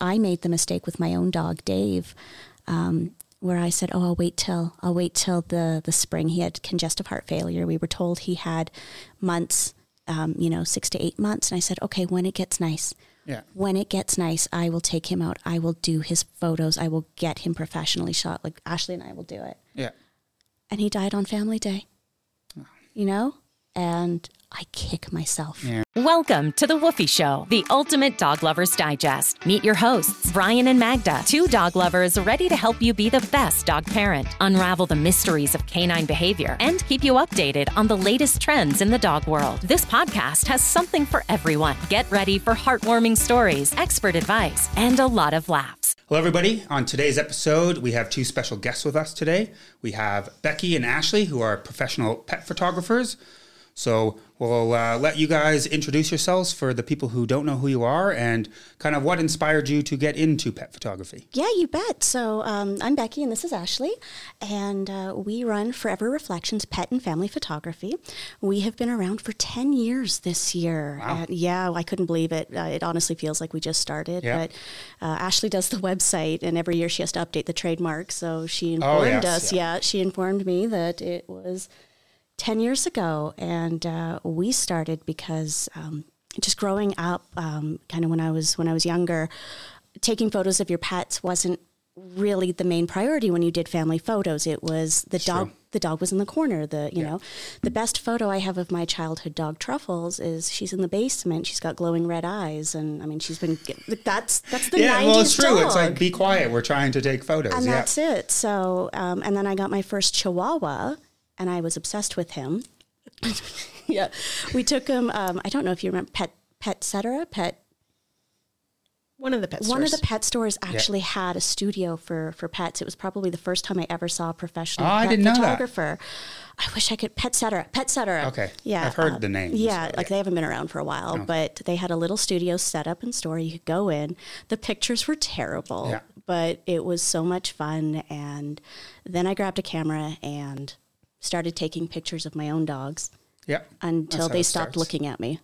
I made the mistake with my own dog, Dave, um, where I said, "Oh, I'll wait till I'll wait till the the spring." He had congestive heart failure. We were told he had months, um, you know, six to eight months, and I said, "Okay, when it gets nice." Yeah. When it gets nice, I will take him out. I will do his photos. I will get him professionally shot. Like Ashley and I will do it. Yeah. And he died on family day. You know? And I kick myself. Yeah. Welcome to The Woofy Show, the ultimate dog lovers digest. Meet your hosts, Brian and Magda, two dog lovers ready to help you be the best dog parent, unravel the mysteries of canine behavior, and keep you updated on the latest trends in the dog world. This podcast has something for everyone. Get ready for heartwarming stories, expert advice, and a lot of laughs. Hello, everybody. On today's episode, we have two special guests with us today. We have Becky and Ashley, who are professional pet photographers. So we'll uh, let you guys introduce yourselves for the people who don't know who you are and kind of what inspired you to get into pet photography. Yeah, you bet. So um, I'm Becky, and this is Ashley, and uh, we run Forever Reflections Pet and Family Photography. We have been around for 10 years this year. Wow. Uh, yeah, I couldn't believe it. Uh, it honestly feels like we just started. Yeah. But uh, Ashley does the website, and every year she has to update the trademark. So she Oh, informed yes, us. yeah. Yeah, she informed me that it was 10 years ago and uh, we started because um, just growing up um, kind of when i was when i was younger taking photos of your pets wasn't really the main priority when you did family photos it was the dog the dog was in the corner the you Yeah. know the best photo i have of my childhood dog truffles is she's in the basement she's got glowing red eyes and i mean she's been that's that's the yeah, 90s well, it's true. dog. It's like, be quiet. We're trying to take photos. And yeah. that's it. So, um, and then I got my first Chihuahua, and I was obsessed with him. yeah, we took him. Um, I don't know if you remember Pet Petcetera. Pet. One of the pet stores. One of stores. the pet stores actually had a studio for for pets. It was probably the first time I ever saw a professional Oh, I pet didn't know that. photographer. I wish I could Petcetera. Pet Cetera. Okay. Yeah, I've heard uh, the name, Yeah, so, like yeah. they haven't been around for a while, but they had a little studio set up in store. You could go in. The pictures were terrible, Yeah. but it was so much fun. And then I grabbed a camera and started taking pictures of my own dogs yeah. until they stopped starts. looking at me.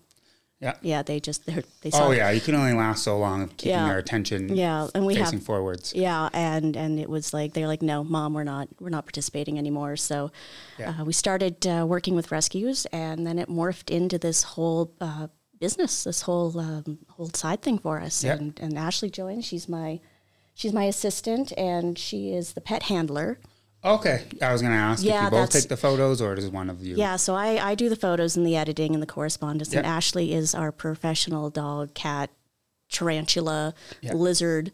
Yeah. Yeah, they just they're, they saw Oh, yeah. You can only last so long of keeping Yeah. their attention Yeah, and we have- facing forwards. Yeah, and and it was like they're like, no, mom, we're not we're not participating anymore. So Yeah. uh, we started uh, working with rescues, and then it morphed into this whole uh, business, this whole um, whole side thing for us. Yeah. And and Ashley joined. She's my she's my assistant, and she is the pet handler. Okay. I was going to ask Yeah, if you both take the photos or does one of you? Yeah, so I, I do the photos and the editing and the correspondence, and Ashley is our professional dog, cat, tarantula, Yeah. lizard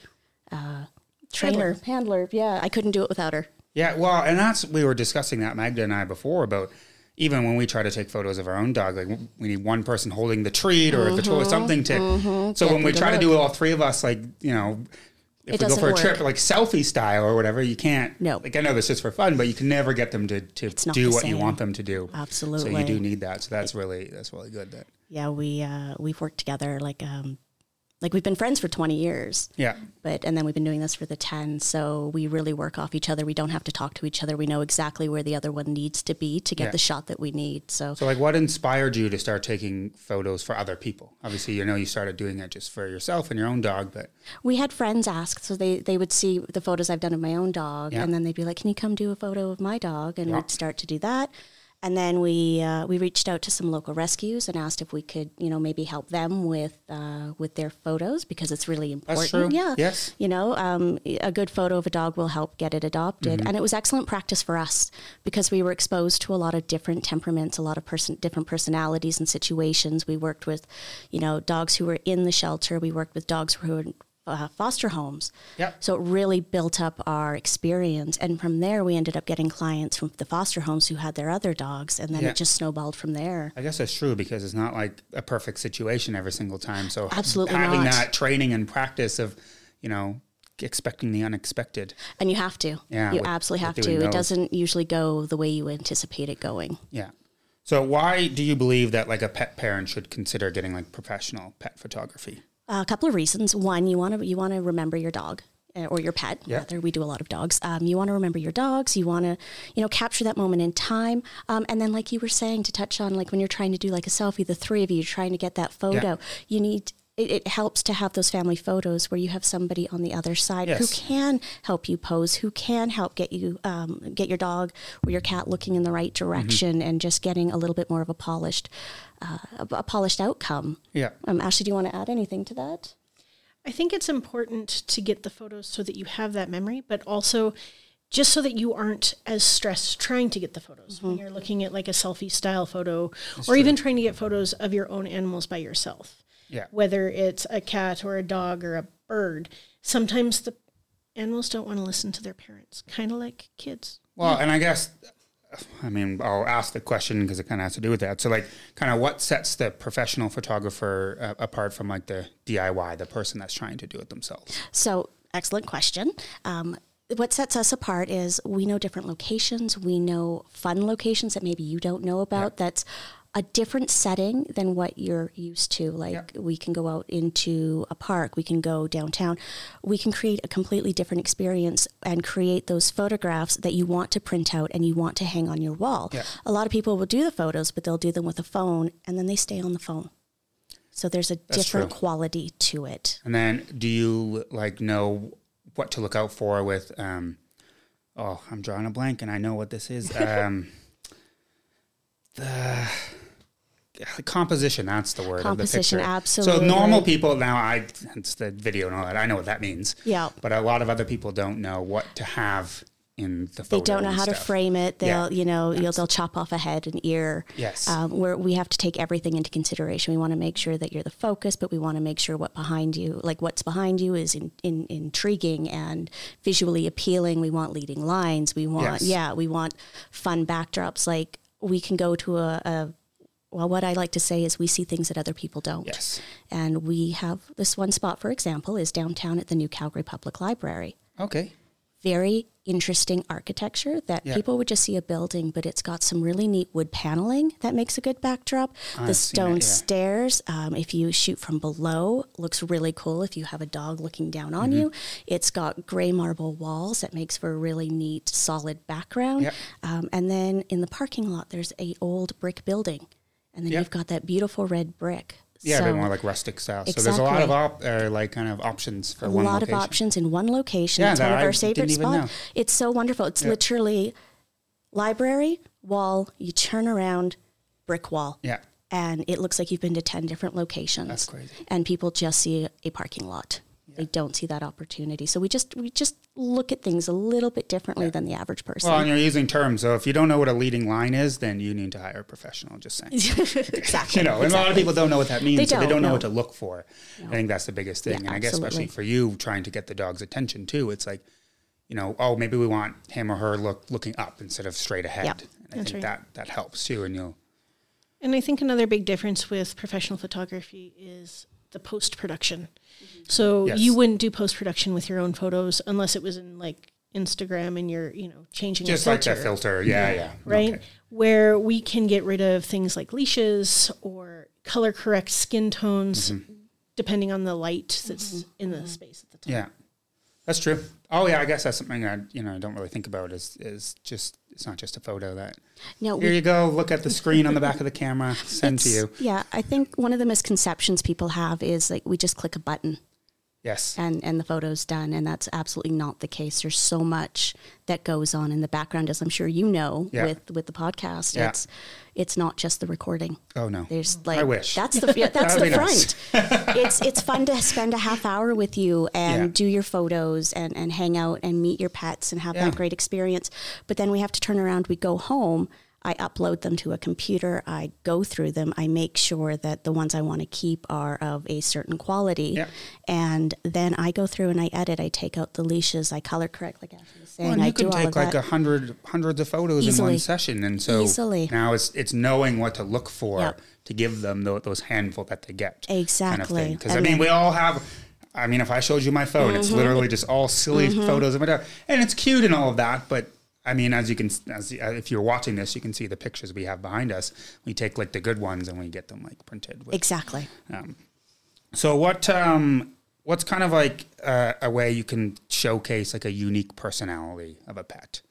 uh, trainer, handler. Yeah, I couldn't do it without her. Yeah, well, and that's we were discussing that Magda and I before about even when we try to take photos of our own dog, like we need one person holding the treat or the toy, something to. So when we them try to to do all three of us, like you know, if It we go for a work. trip like selfie style or whatever, you can't. No. like I know this is for fun, but you can never get them to to do what you want them to do. Absolutely. So you do need that. So that's really that's really good. That Yeah, we uh, we've worked together like um, like we've been friends for twenty years. yeah. But and then we've been doing this for the ten, so we really work off each other. We don't have to talk to each other. We know exactly where the other one needs to be to get Yeah. the shot that we need. So, So like, what inspired you to start taking photos for other people? Obviously, you know you started doing it just for yourself and your own dog, but we had friends ask, so they they would see the photos I've done of my own dog, Yeah. and then they'd be like, "Can you come do a photo of my dog?" And Yeah. we'd start to do that. And then we uh, we reached out to some local rescues and asked if we could, you know, maybe help them with uh, with their photos because it's really important. Yeah. Yes. You know, um, a good photo of a dog will help get it adopted, Mm-hmm. and it was excellent practice for us because we were exposed to a lot of different temperaments, a lot of person different personalities and situations. We worked with, you know, dogs who were in the shelter. We worked with dogs who were uh, foster homes. yeah. So it really built up our experience. And from there, we ended up getting clients from the foster homes who had their other dogs. And then Yeah. it just snowballed from there. I guess that's true because it's not like a perfect situation every single time. So Absolutely having not. that training and practice of, you know, expecting the unexpected. And you have to. Yeah, You with- absolutely have to. It those. doesn't usually go the way you anticipate it going. Yeah. So why do you believe that like a pet parent should consider getting like professional pet photography? A couple of reasons. One, you want to you want to remember your dog uh, or your pet. Yeah. Rather, we do a lot of dogs. Um, you want to remember your dogs. You want to, you know, capture that moment in time. Um, and then, like you were saying, to touch on like when you're trying to do like a selfie, the three of you trying to get that photo, you need it, it helps to have those family photos where you have somebody on the other side who can help you pose, who can help get you um, get your dog or your cat looking in the right Mm-hmm. direction, and just getting a little bit more of a polished uh, a, a polished outcome. Yeah. Um, Ashley, do you want to add anything to that? I think it's important to get the photos so that you have that memory, but also just so that you aren't as stressed trying to get the photos when you're looking at like a selfie style photo or even trying to get photos of your own animals by yourself. Yeah. Whether it's a cat or a dog or a bird, sometimes the animals don't want to listen to their parents, kind of like kids. Well, and I guess, I mean, I'll ask the question because it kind of has to do with that. So, like, kind of what sets the professional photographer uh, apart from like the DIY, the person that's trying to do it themselves? So, excellent question. Um, what sets us apart is we know different locations. We know fun locations that maybe you don't know about. That's a different setting than what you're used to. Like we can go out into a park, we can go downtown, we can create a completely different experience and create those photographs that you want to print out and you want to hang on your wall. Yeah. A lot of people will do the photos, but they'll do them with a phone and then they stay on the phone. So there's a different true. quality to it. And then, do you like know what to look out for with? Um, oh, I'm drawing a blank, and I know what this is. Um, the composition that's the word Composition, of the picture absolutely. so normal people now i it's the video and all that i know what that means Yeah. but a lot of other people don't know what to have in the photo they don't know how to frame it. They'll, you know, you'll, they'll chop off a head and ear. Yes. Um, where we have to take everything into consideration. We want to make sure that you're the focus, but we want to make sure what behind you, like what's behind you, is in, in, intriguing and visually appealing. We want leading lines. We want, Yes. yeah, we want fun backdrops. Like we can go to a, a well, what I like to say is we see things that other people don't. Yes. And we have this one spot, for example, is downtown at the New Calgary Public Library okay very interesting architecture that Yeah. people would just see a building, but it's got some really neat wood paneling that makes a good backdrop. I've the stone it, yeah. stairs, um, if you shoot from below, looks really cool. If you have a dog looking down on Mm-hmm. you, it's got gray marble walls that makes for a really neat, solid background. Yep. Um, and then in the parking lot, there's a old brick building, and then Yep. you've got that beautiful red brick. yeah a So- bit more like rustic style so there's a lot of op, uh, like kind of options for a one A lot location. of options in one location. Yeah, it's one of I our favorite spots. It's so wonderful. It's Yeah. literally library, wall, you turn around, brick wall. yeah And it looks like you've been to 10 different locations. That's crazy. And people just see a parking lot. They don't see that opportunity. So we just we just look at things a little bit differently than the average person. well and you're using terms so if you don't know what a leading line is then you need to hire a professional just saying exactly. you know, and a lot of people don't know what that means, They so they don't, don't know no. what to look for. I think that's the biggest thing. Yeah, and I guess especially for you trying to get the dog's attention too, it's like, you know, oh, maybe we want him or her look looking up instead of straight ahead. Yep. And I That's think right. that that helps too. And you'll And I think another big difference with professional photography is the post production. Mm-hmm. So Yes. you wouldn't do post production with your own photos unless it was in like Instagram and you're, you know, changing just a like filter. that filter. Yeah, yeah. Right? Okay. Where we can get rid of things like leashes or color correct skin tones Mm-hmm. depending on the light that's mm-hmm. in the mm-hmm. space at the time. Yeah. That's true. Oh yeah, I guess that's something I you know don't really think about is is just it's not just a photo that No, here we you go, look at the screen on the back of the camera, send to you. Yeah, I think one of the misconceptions people have is like we just click a button Yes. and and the photo's done, and that's absolutely not the case. There's so much that goes on in the background, as I'm sure you know Yeah. with with the podcast. Yeah. It's it's not just the recording. Oh no. There's like I wish. that's the yeah, that's the be nice. front. it's it's fun to spend a half hour with you and Yeah. do your photos and and hang out and meet your pets and have that great experience. But then we have to turn around. We go home. I upload them to a computer. I go through them. I make sure that the ones I want to keep are of a certain quality. Yeah. And then I go through and I edit. I take out the leashes. I color correct, like Ashley was saying. Well, and I you do can take like a hundred hundreds of photos in one session, and so Easily. now it's it's knowing what to look for Yep. to give them tho- those handful that they get. Exactly. Because I And mean, then- we all have. I mean, if I showed you my phone, Mm-hmm. it's literally just all silly photos of my dog, and it's cute and all of that. But I mean, as you can, as uh, if you're watching this, you can see the pictures we have behind us. We take like the good ones and we get them like printed. With, exactly. so what um what's kind of like uh, a way you can showcase like a unique personality of a pet?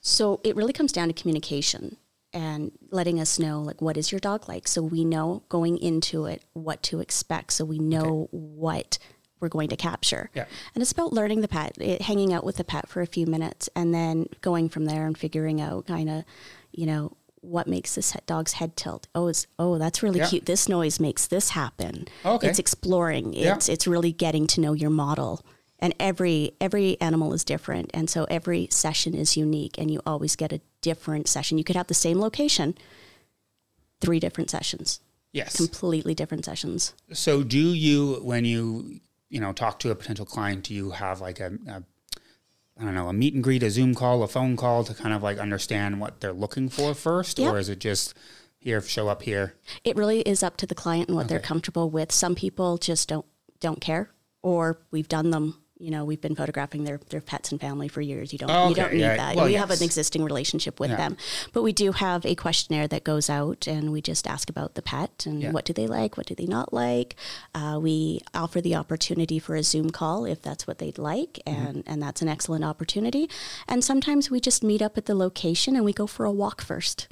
So it really comes down to communication. and letting us know like what is your dog like so we know going into it what to expect so we know what we're going to capture Yeah. and it's about learning the pet it, hanging out with the pet for a few minutes and then going from there and figuring out kind of you know what makes this dog's head tilt oh it's oh that's really Yeah. cute this noise makes this happen oh, Okay. it's exploring Yeah. it's it's really getting to know your model and every every animal is different and so every session is unique and you always get a different session you could have the same location three different sessions Yes. completely different sessions So do you when you you know talk to a potential client, do you have like a, a I don't know, a meet and greet, a Zoom call, a phone call to kind of like understand what they're looking for first? Yep. Or is it just here, show up here? it really is up to the client and what they're comfortable with some people just don't don't care or we've done them you know we've been photographing their their pets and family for years you don't Oh, you don't need Yeah. that Well, we have an existing relationship with Yeah. them but we do have a questionnaire that goes out and we just ask about the pet and Yeah. what do they like what do they not like uh, we offer the opportunity for a zoom call if that's what they'd like Mm-hmm. and and that's an excellent opportunity and sometimes we just meet up at the location and we go for a walk first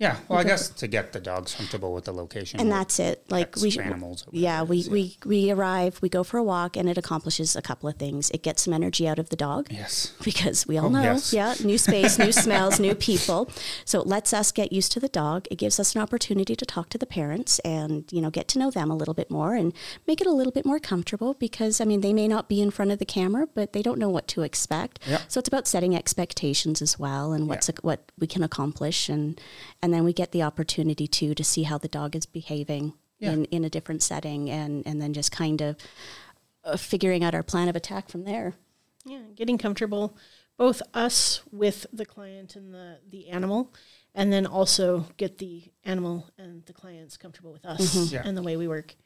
Yeah. Well, I guess to get the dogs comfortable with the location. and that's it like we animals. yeah we, is, we we arrive we go for a walk and it accomplishes a couple of things it gets some energy out of the dog Yes. because we all Oh, know yes. yeah new space new smells new people so it lets us get used to the dog it gives us an opportunity to talk to the parents and you know get to know them a little bit more and make it a little bit more comfortable because i mean they may not be in front of the camera but they don't know what to expect Yeah. so it's about setting expectations as well and what's what we can accomplish and and then we get the opportunity too to see how the dog is behaving Yeah. in in a different setting and and then just kind of uh, figuring out our plan of attack from there Yeah, getting comfortable, both us with the client and the the animal, and then also get the animal and the clients comfortable with us Yeah. and the way we work.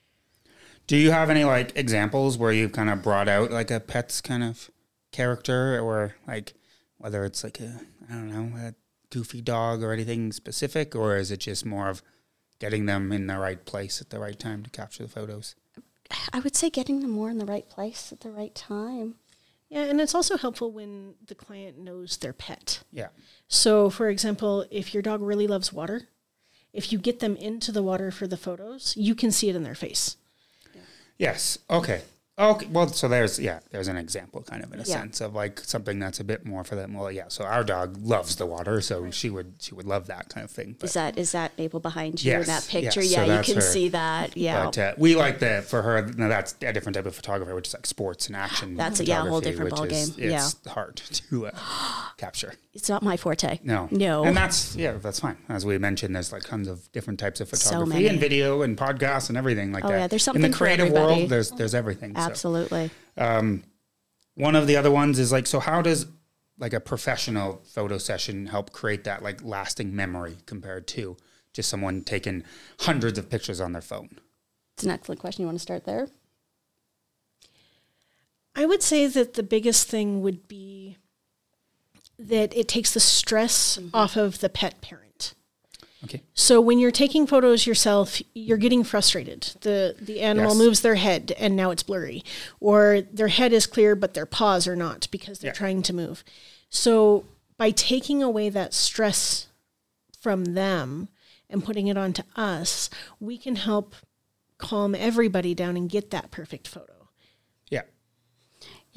Do you have any like examples where you've kind of brought out like a pet's kind of character or like whether it's like a I don't know, a goofy dog or anything specific or is it just more of getting them in the right place at the right time to capture the photos? I would say getting them more in the right place at the right time. Yeah, and it's also helpful when the client knows their pet. Yeah. So, for example, if your dog really loves water, if you get them into the water for the photos, you can see it in their face. Yes. Okay. Okay. Well, so there's yeah, there's an example kind of in a Yeah. sense of like something that's a bit more for them. Well, yeah. So our dog loves the water, so she would she would love that kind of thing. But, Is that is that Mabel behind you in that picture? yes, so yeah, you can her. see that. Yeah. But uh, we like that for her. Now that's a different type of photography, which is like sports and action. That's a- yeah, a whole different which is- ballgame. Yeah. It's hard to uh, capture. it's not my forte. No, No. and that's yeah, that's fine. As we mentioned, there's like tons of different types of photography many. and video and podcasts and everything like Oh, that. yeah, there's something in the creative world. There's there's everything. So. Absolutely. Um, one of the other ones is like, so how does like a professional photo session help create that like lasting memory compared to just someone taking hundreds of pictures on their phone? It's an excellent question. You want to start there? I would say that the biggest thing would be that it takes the stress mm-hmm. off of the pet parent. Okay. So when you're taking photos yourself, you're getting frustrated. The the animal Yes. moves their head and now it's blurry. Or their head is clear but their paws are not because they're Yeah. trying to move. So by taking away that stress from them and putting it onto us, we can help calm everybody down and get that perfect photo.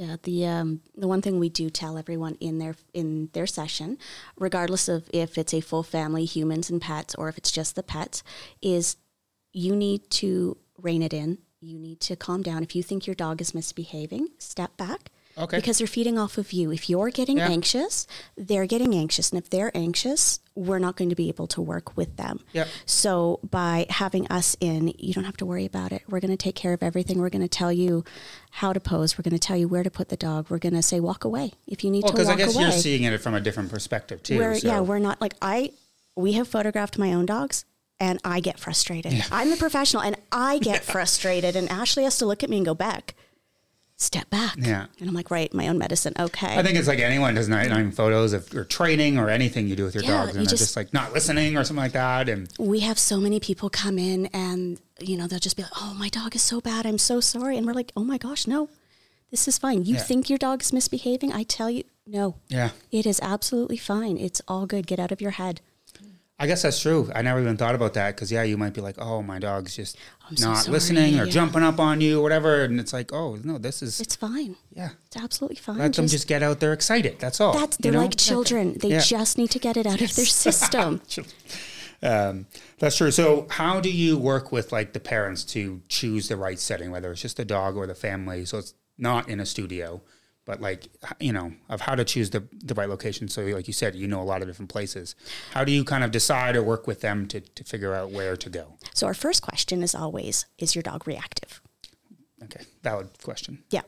Yeah. The um, the one thing we do tell everyone in their in their session, regardless of if it's a full family, humans and pets, or if it's just the pets, is you need to rein it in. You need to calm down. If you think your dog is misbehaving, step back. Okay. Because they're feeding off of you. If you're getting Yeah. anxious, they're getting anxious. And if they're anxious, we're not going to be able to work with them. Yep. So by having us in, you don't have to worry about it. We're going to take care of everything. We're going to tell you how to pose. We're going to tell you where to put the dog. We're going to say walk away if you need to. Well, to because I guess away. you're seeing it from a different perspective too. We're, so- Yeah, we're not like I. We have photographed my own dogs, and I get frustrated. I'm the professional, and I get frustrated. And Ashley has to look at me and go back, step back. Yeah. and I'm like, right, my own medicine. Okay. I think it's like anyone does night nine photos of or training or anything you do with your Yeah, dogs, you and they're just- just like not listening or something like that. And we have so many people come in and you know they'll just be like oh my dog is so bad i'm so sorry and we're like oh my gosh no this is fine you Yeah. think your dog is misbehaving i tell you no yeah, it is absolutely fine it's all good get out of your head I guess that's true. I never even thought about that because yeah, you might be like, oh, my dog's just so not sorry, listening or yeah. jumping up on you or whatever, and it's like, oh no, this is It's fine. yeah. It's absolutely fine. Let them just get out there excited. That's all. that's they're know? like children. They Yeah. just need to get it out of their system. Um, that's true. So, how do you work with like the parents to choose the right setting, whether it's just the dog or the family? So it's not in a studio, but like you know, of how to choose the the right location. So, like you said, you know a lot of different places. How do you kind of decide or work with them to to figure out where to go? So our first question is always, is your dog reactive? Okay, valid question. Yeah.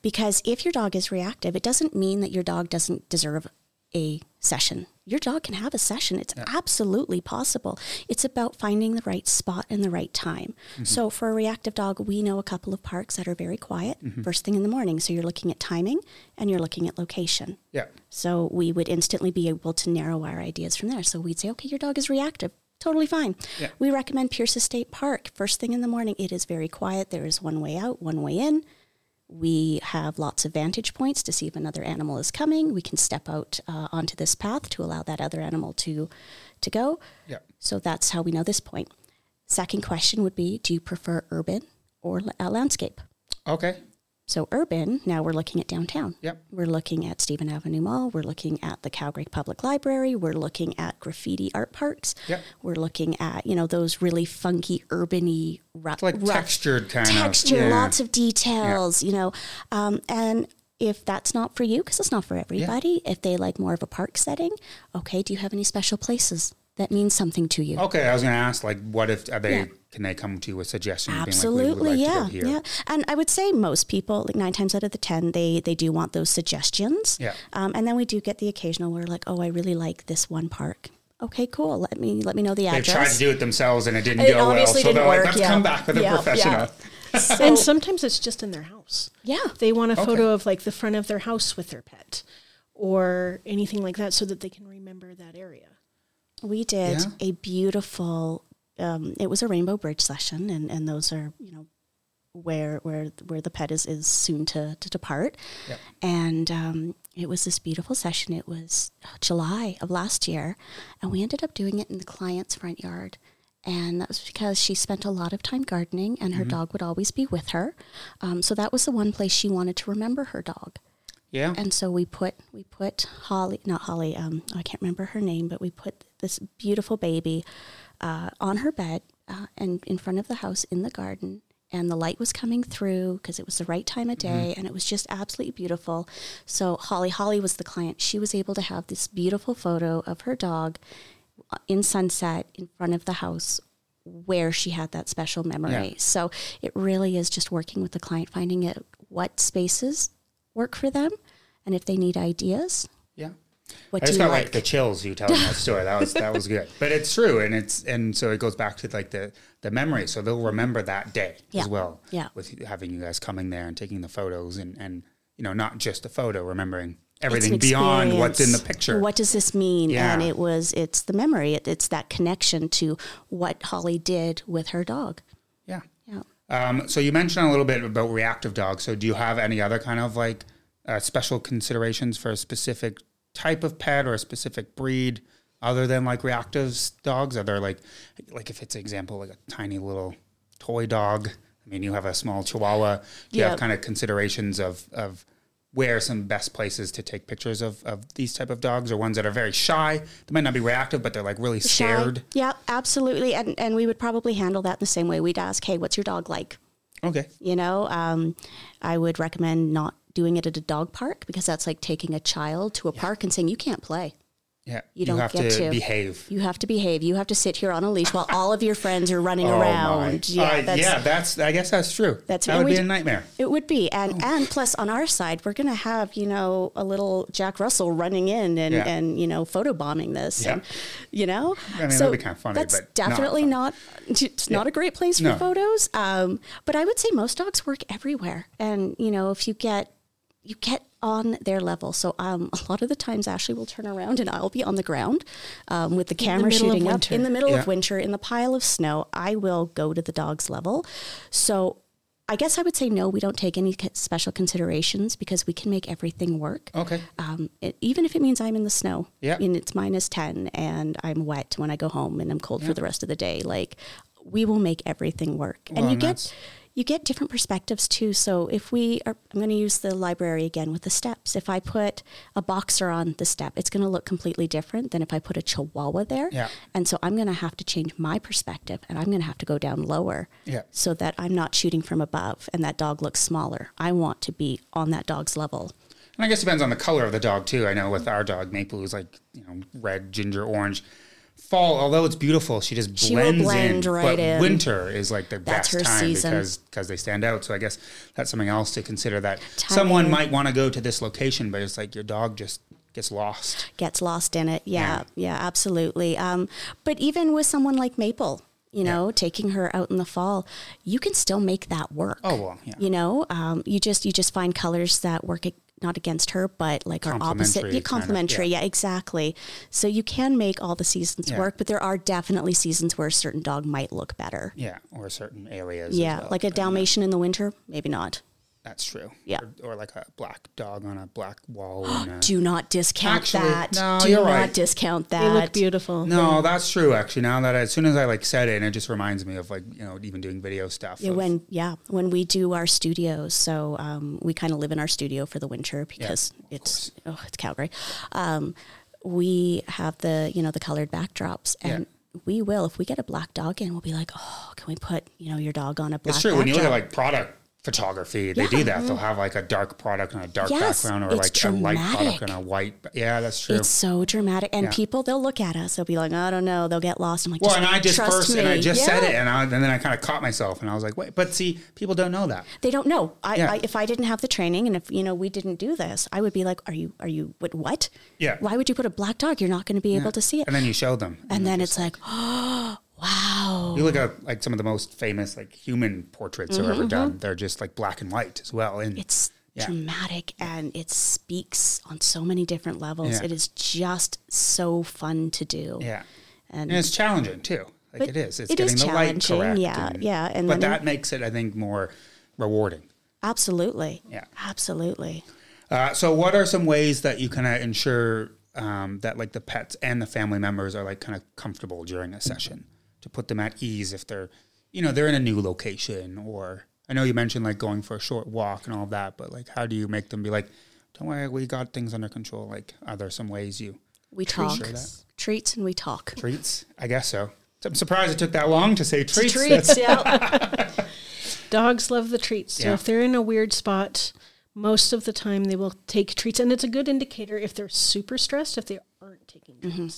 Because if your dog is reactive, it doesn't mean that your dog doesn't deserve a session. Your dog can have a session. It's absolutely possible. It's about finding the right spot and the right time. Mm-hmm. So for a reactive dog, we know a couple of parks that are very quiet mm-hmm. first thing in the morning. So you're looking at timing and you're looking at location. Yeah. So we would instantly be able to narrow our ideas from there. So we'd say, okay, your dog is reactive. Totally fine. Yeah. We recommend Pearce Estate Park. First thing in the morning, it is very quiet. There is one way out, one way in. We have lots of vantage points to see if another animal is coming. We can step out uh, onto this path to allow that other animal to to go. Yeah. So that's how we know this point. Second question would be Do you prefer urban or uh, landscape? Okay. So urban, now we're looking at downtown. Yep. We're looking at Stephen Avenue Mall. We're looking at the Calgary Public Library. We're looking at graffiti art parks. Yep. We're looking at, you know, those really funky, urban-y, ru- It's like rough- textured kind of texture, yeah. lots of details, you know. Um, and if that's not for you, because it's not for everybody, if they like more of a park setting, okay, do you have any special places that means something to you? Okay, I was going to ask, like, what if are they? Yeah. Can they come to you with suggestions? being like, we Absolutely, would like yeah, to go here? yeah. And I would say most people, like nine times out of the ten, they they do want those suggestions. Yeah. Um, and then we do get the occasional where like, oh, I really like this one park. Okay, cool. Let me let me know the address. They've tried to do it themselves and it didn't It go well. obviously So didn't they're like, work, let's yeah. come back with a Yeah, professional. yeah. and sometimes it's just in their house. yeah. They want a photo of like the front of their house with their pet or anything like that so that they can remember that area. We did Yeah. a beautiful. Um, it was a rainbow bridge session, and, and those are you know where where where the pet is is soon to to depart. Yep. And um, it was this beautiful session. It was July of last year, and we ended up doing it in the client's front yard. And that was because she spent a lot of time gardening, and her dog would always be with her. Um, so that was the one place she wanted to remember her dog. Yeah. And so we put we put Holly, not Holly, um, I can't remember her name, but we put this beautiful baby uh, on her bed uh, and in front of the house in the garden. And the light was coming through because it was the right time of day, and it was just absolutely beautiful. So Holly, Holly was the client. She was able to have this beautiful photo of her dog uh, in sunset in front of the house where she had that special memory. Yeah. So it really is just working with the client, finding out what spaces work for them, and if they need ideas, yeah. what I do just you got like? like the chills you telling that story. That was that was good, but it's true, and it's and so it goes back to like the the memory. So they'll remember that day Yeah. as well. Yeah. with having you guys coming there and taking the photos, and and you know not just the photo, remembering everything beyond what's in the picture. What does this mean? Yeah. And it was it's the memory. It, it's that connection to what Holly did with her dog. Um, so you mentioned a little bit about reactive dogs. So do you have any other kind of like uh, special considerations for a specific type of pet or a specific breed other than like reactive dogs? Are there like like if it's an example like a tiny little toy dog? I mean, you have a small Chihuahua. Do you Yeah. have kind of considerations of of where are some best places to take pictures of, of these type of dogs or ones that are very shy? They might not be reactive, but they're like really Shy. scared. Yeah, absolutely. And and we would probably handle that in the same way. We'd ask, "Hey, what's your dog like?" Okay. You know, um, I would recommend not doing it at a dog park because that's like taking a child to a park and saying you can't play. Yeah. You don't have get to, to. behave. You have to behave. You have to sit here on a leash while all of your friends are running Oh, my. around. Uh, Yeah, that's, yeah, that's. I guess that's true. That's- that and would be a nightmare. It would be, Oh. and and plus on our side, we're going to have you know a little Jack Russell running in and Yeah. and you know photobombing this, Yeah. and, you know. I mean, that'd be kinda funny, That's but not definitely not. It's not a great place for No. photos. Um, but I would say most dogs work everywhere, and you know if you get you get on their level. So um, a lot of the times, Ashley will turn around and I'll be on the ground um, with the camera middle of shooting up in the middle Yeah. of winter in the pile of snow. I will go to the dog's level. So I guess I would say no. We don't take any special considerations because we can make everything work. Okay. Um, it, even if it means I'm in the snow, Yeah. and it's minus ten, and I'm wet when I go home, and I'm cold for the rest of the day. Like, we will make everything work, Well, and you and get that's- you get different perspectives too. So if we are, I'm going to use the library again with the steps. If I put a boxer on the step, it's going to look completely different than if I put a chihuahua there. Yeah. And so I'm going to have to change my perspective, and I'm going to have to go down lower. Yeah. So that I'm not shooting from above, and that dog looks smaller. I want to be on that dog's level. And I guess it depends on the color of the dog too. I know with our dog Maple, who's like you know red, ginger, orange. Fall, although it's beautiful, she just She blends blend in. right but in. winter is like the That's best time season. because because they stand out. So I guess that's something else to consider. That Timing. someone might want to go to this location, but it's like your dog just gets lost. gets lost in it. Yeah, Yeah. yeah, absolutely. Um, but even with someone like Maple, you know, taking her out in the fall, you can still make that work. Oh, well, yeah. You know, um, you just you just find colors that work not against her, but like our opposite. Complementary Yeah, kind of, complementary. yeah. yeah. exactly. So you can make all the seasons Yeah. work, but there are definitely seasons where a certain dog might look better. Yeah, or certain areas. as Yeah, well. like a Dalmatian in the winter, maybe not. That's true. Yeah. Or, or like a black dog on a black wall. a- Do not discount Actually, that. no, Do you're not right. discount that. They look beautiful. no, that's true. Actually, now that I, as soon as I like said it, and it just reminds me of like you know even doing video stuff. Yeah, of- when yeah, when we do our studios, so um, we kind of live in our studio for the winter because it's oh, it's Calgary. Um, we have the you know the colored backdrops, and we will if we get a black dog in, we'll be like, oh, can we put you know your dog on a black? It's true. When you look at like product photography, they do that. They'll have like a dark product on a dark Yes, background, or like a light product dramatic. on a white. Yeah, that's true. It's so dramatic, and Yeah. people they'll look at us. They'll be like, I don't know. They'll get lost. I'm like, well, and I just first, me. and I just said it, and, I, and then I kind of caught myself, and I was like, wait, but see, people don't know that. They don't know. I, Yeah. I, if I didn't have the training, and if you know we didn't do this, I would be like, "Are you? Are you? What? What? Yeah. Why would you put a black dog? You're not going to be able to see it." And then you show them, and then they're it's like, oh, wow. You look at like some of the most famous like human portraits that are ever done. They're just like black and white as well. And Mm-hmm, It's Yeah. dramatic and it speaks on so many different levels. Yeah. It is just so fun to do. yeah, And, and it's challenging too. Like it is. It's it getting is the light correct. yeah, yeah, and but that makes it, I think, more rewarding. absolutely. Yeah. Absolutely. Uh, so, what are some ways that you kind of ensure um, that like the pets and the family members are like kind of comfortable during a session to put them at ease if they're, you know, they're in a new location or I know you mentioned like going for a short walk and all that, but like how do you make them be like, don't worry, we got things under control? Like, are there some ways you We talk. That. Treats and we talk. treats? I guess so. I'm surprised it took that long to say treats. Treats, yeah. Dogs love the treats. So Yeah. if they're in a weird spot, most of the time they will take treats. And it's a good indicator if they're super stressed, if they aren't taking Mm-hmm.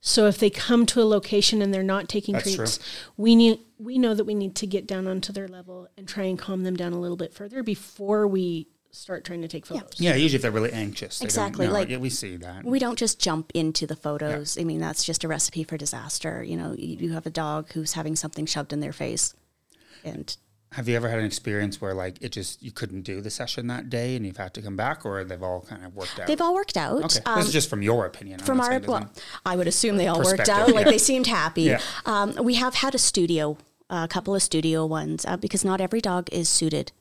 Treats. So if they come to a location and they're not taking That's true. treats, we need we know that we need to get down onto their level and try and calm them down a little bit further before we start trying to take photos. Yeah, usually if they're really anxious. They Exactly, know. like- yeah, we see that. We don't just jump into the photos. I mean, that's just a recipe for disaster. You know, you, you have a dog who's having something shoved in their face. And Have you ever had an experience where like it just you couldn't do the session that day and you've had to come back, or they've all kind of worked out? they've all worked out. okay. Um, this is just from your opinion. I'm from our well, I would assume they all worked out. Like yeah. they seemed happy. Yeah. Um, we have had a studio, a couple of studio ones, uh, because not every dog is suited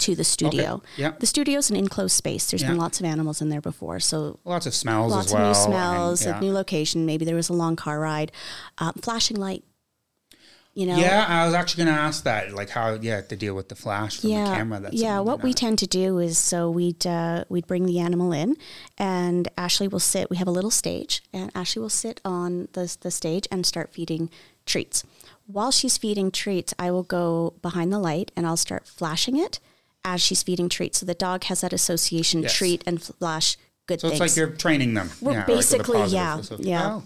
to the studio. Yeah. The studio's an enclosed space. There's Yeah. been lots of animals in there before, so lots of smells lots as well. of new and, smells, yeah. a new location. Maybe there was a long car ride, um, flashing light. You know. Yeah, I was actually going to ask that, like how yeah to deal with the flash from yeah, the camera. That's yeah. What we tend to do is so we'd uh, we'd bring the animal in, and Ashley will sit. We have a little stage, and Ashley will sit on the the stage and start feeding treats. While she's feeding treats, I will go behind the light and I'll start flashing it as she's feeding treats. So the dog has that association: Yes. treat and flash good So things. it's like you're training them. We're yeah, basically- yeah, yeah. Oh,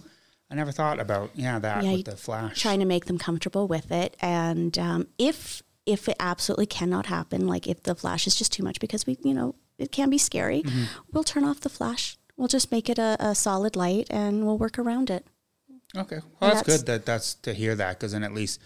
I never thought about yeah that Yeah, with the flash. trying to make them comfortable with it. And um, if if it absolutely cannot happen, like if the flash is just too much, because we, you know, it can be scary, Mm-hmm. we'll turn off the flash. We'll just make it a, a solid light, and we'll work around it. Okay, well that's, that's- good that that's to hear that because then at least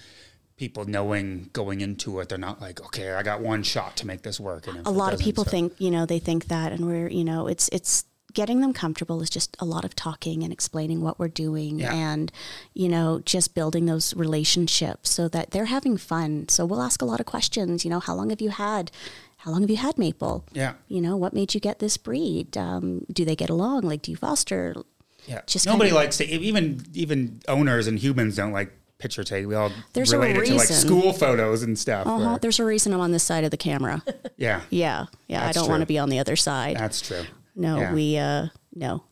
people knowing going into it, they're not like okay, I got one shot to make this work. And A lot of people so- think, you know, they think that, and we're, you know, it's it's getting them comfortable is just a lot of talking and explaining what we're doing Yeah. and, you know, just building those relationships so that they're having fun. So we'll ask a lot of questions, you know, how long have you had, how long have you had Maple? Yeah. You know, what made you get this breed? Um, do they get along? Like, do you foster? Yeah. Just Nobody kinda- likes to even even owners and humans don't like picture take. We all There's a relate it to like school photos and stuff. Uh-huh. where- There's a reason I'm on this side of the camera. yeah. Yeah. Yeah. That's I don't want to be on the other side. That's true. No, yeah. we, uh, no,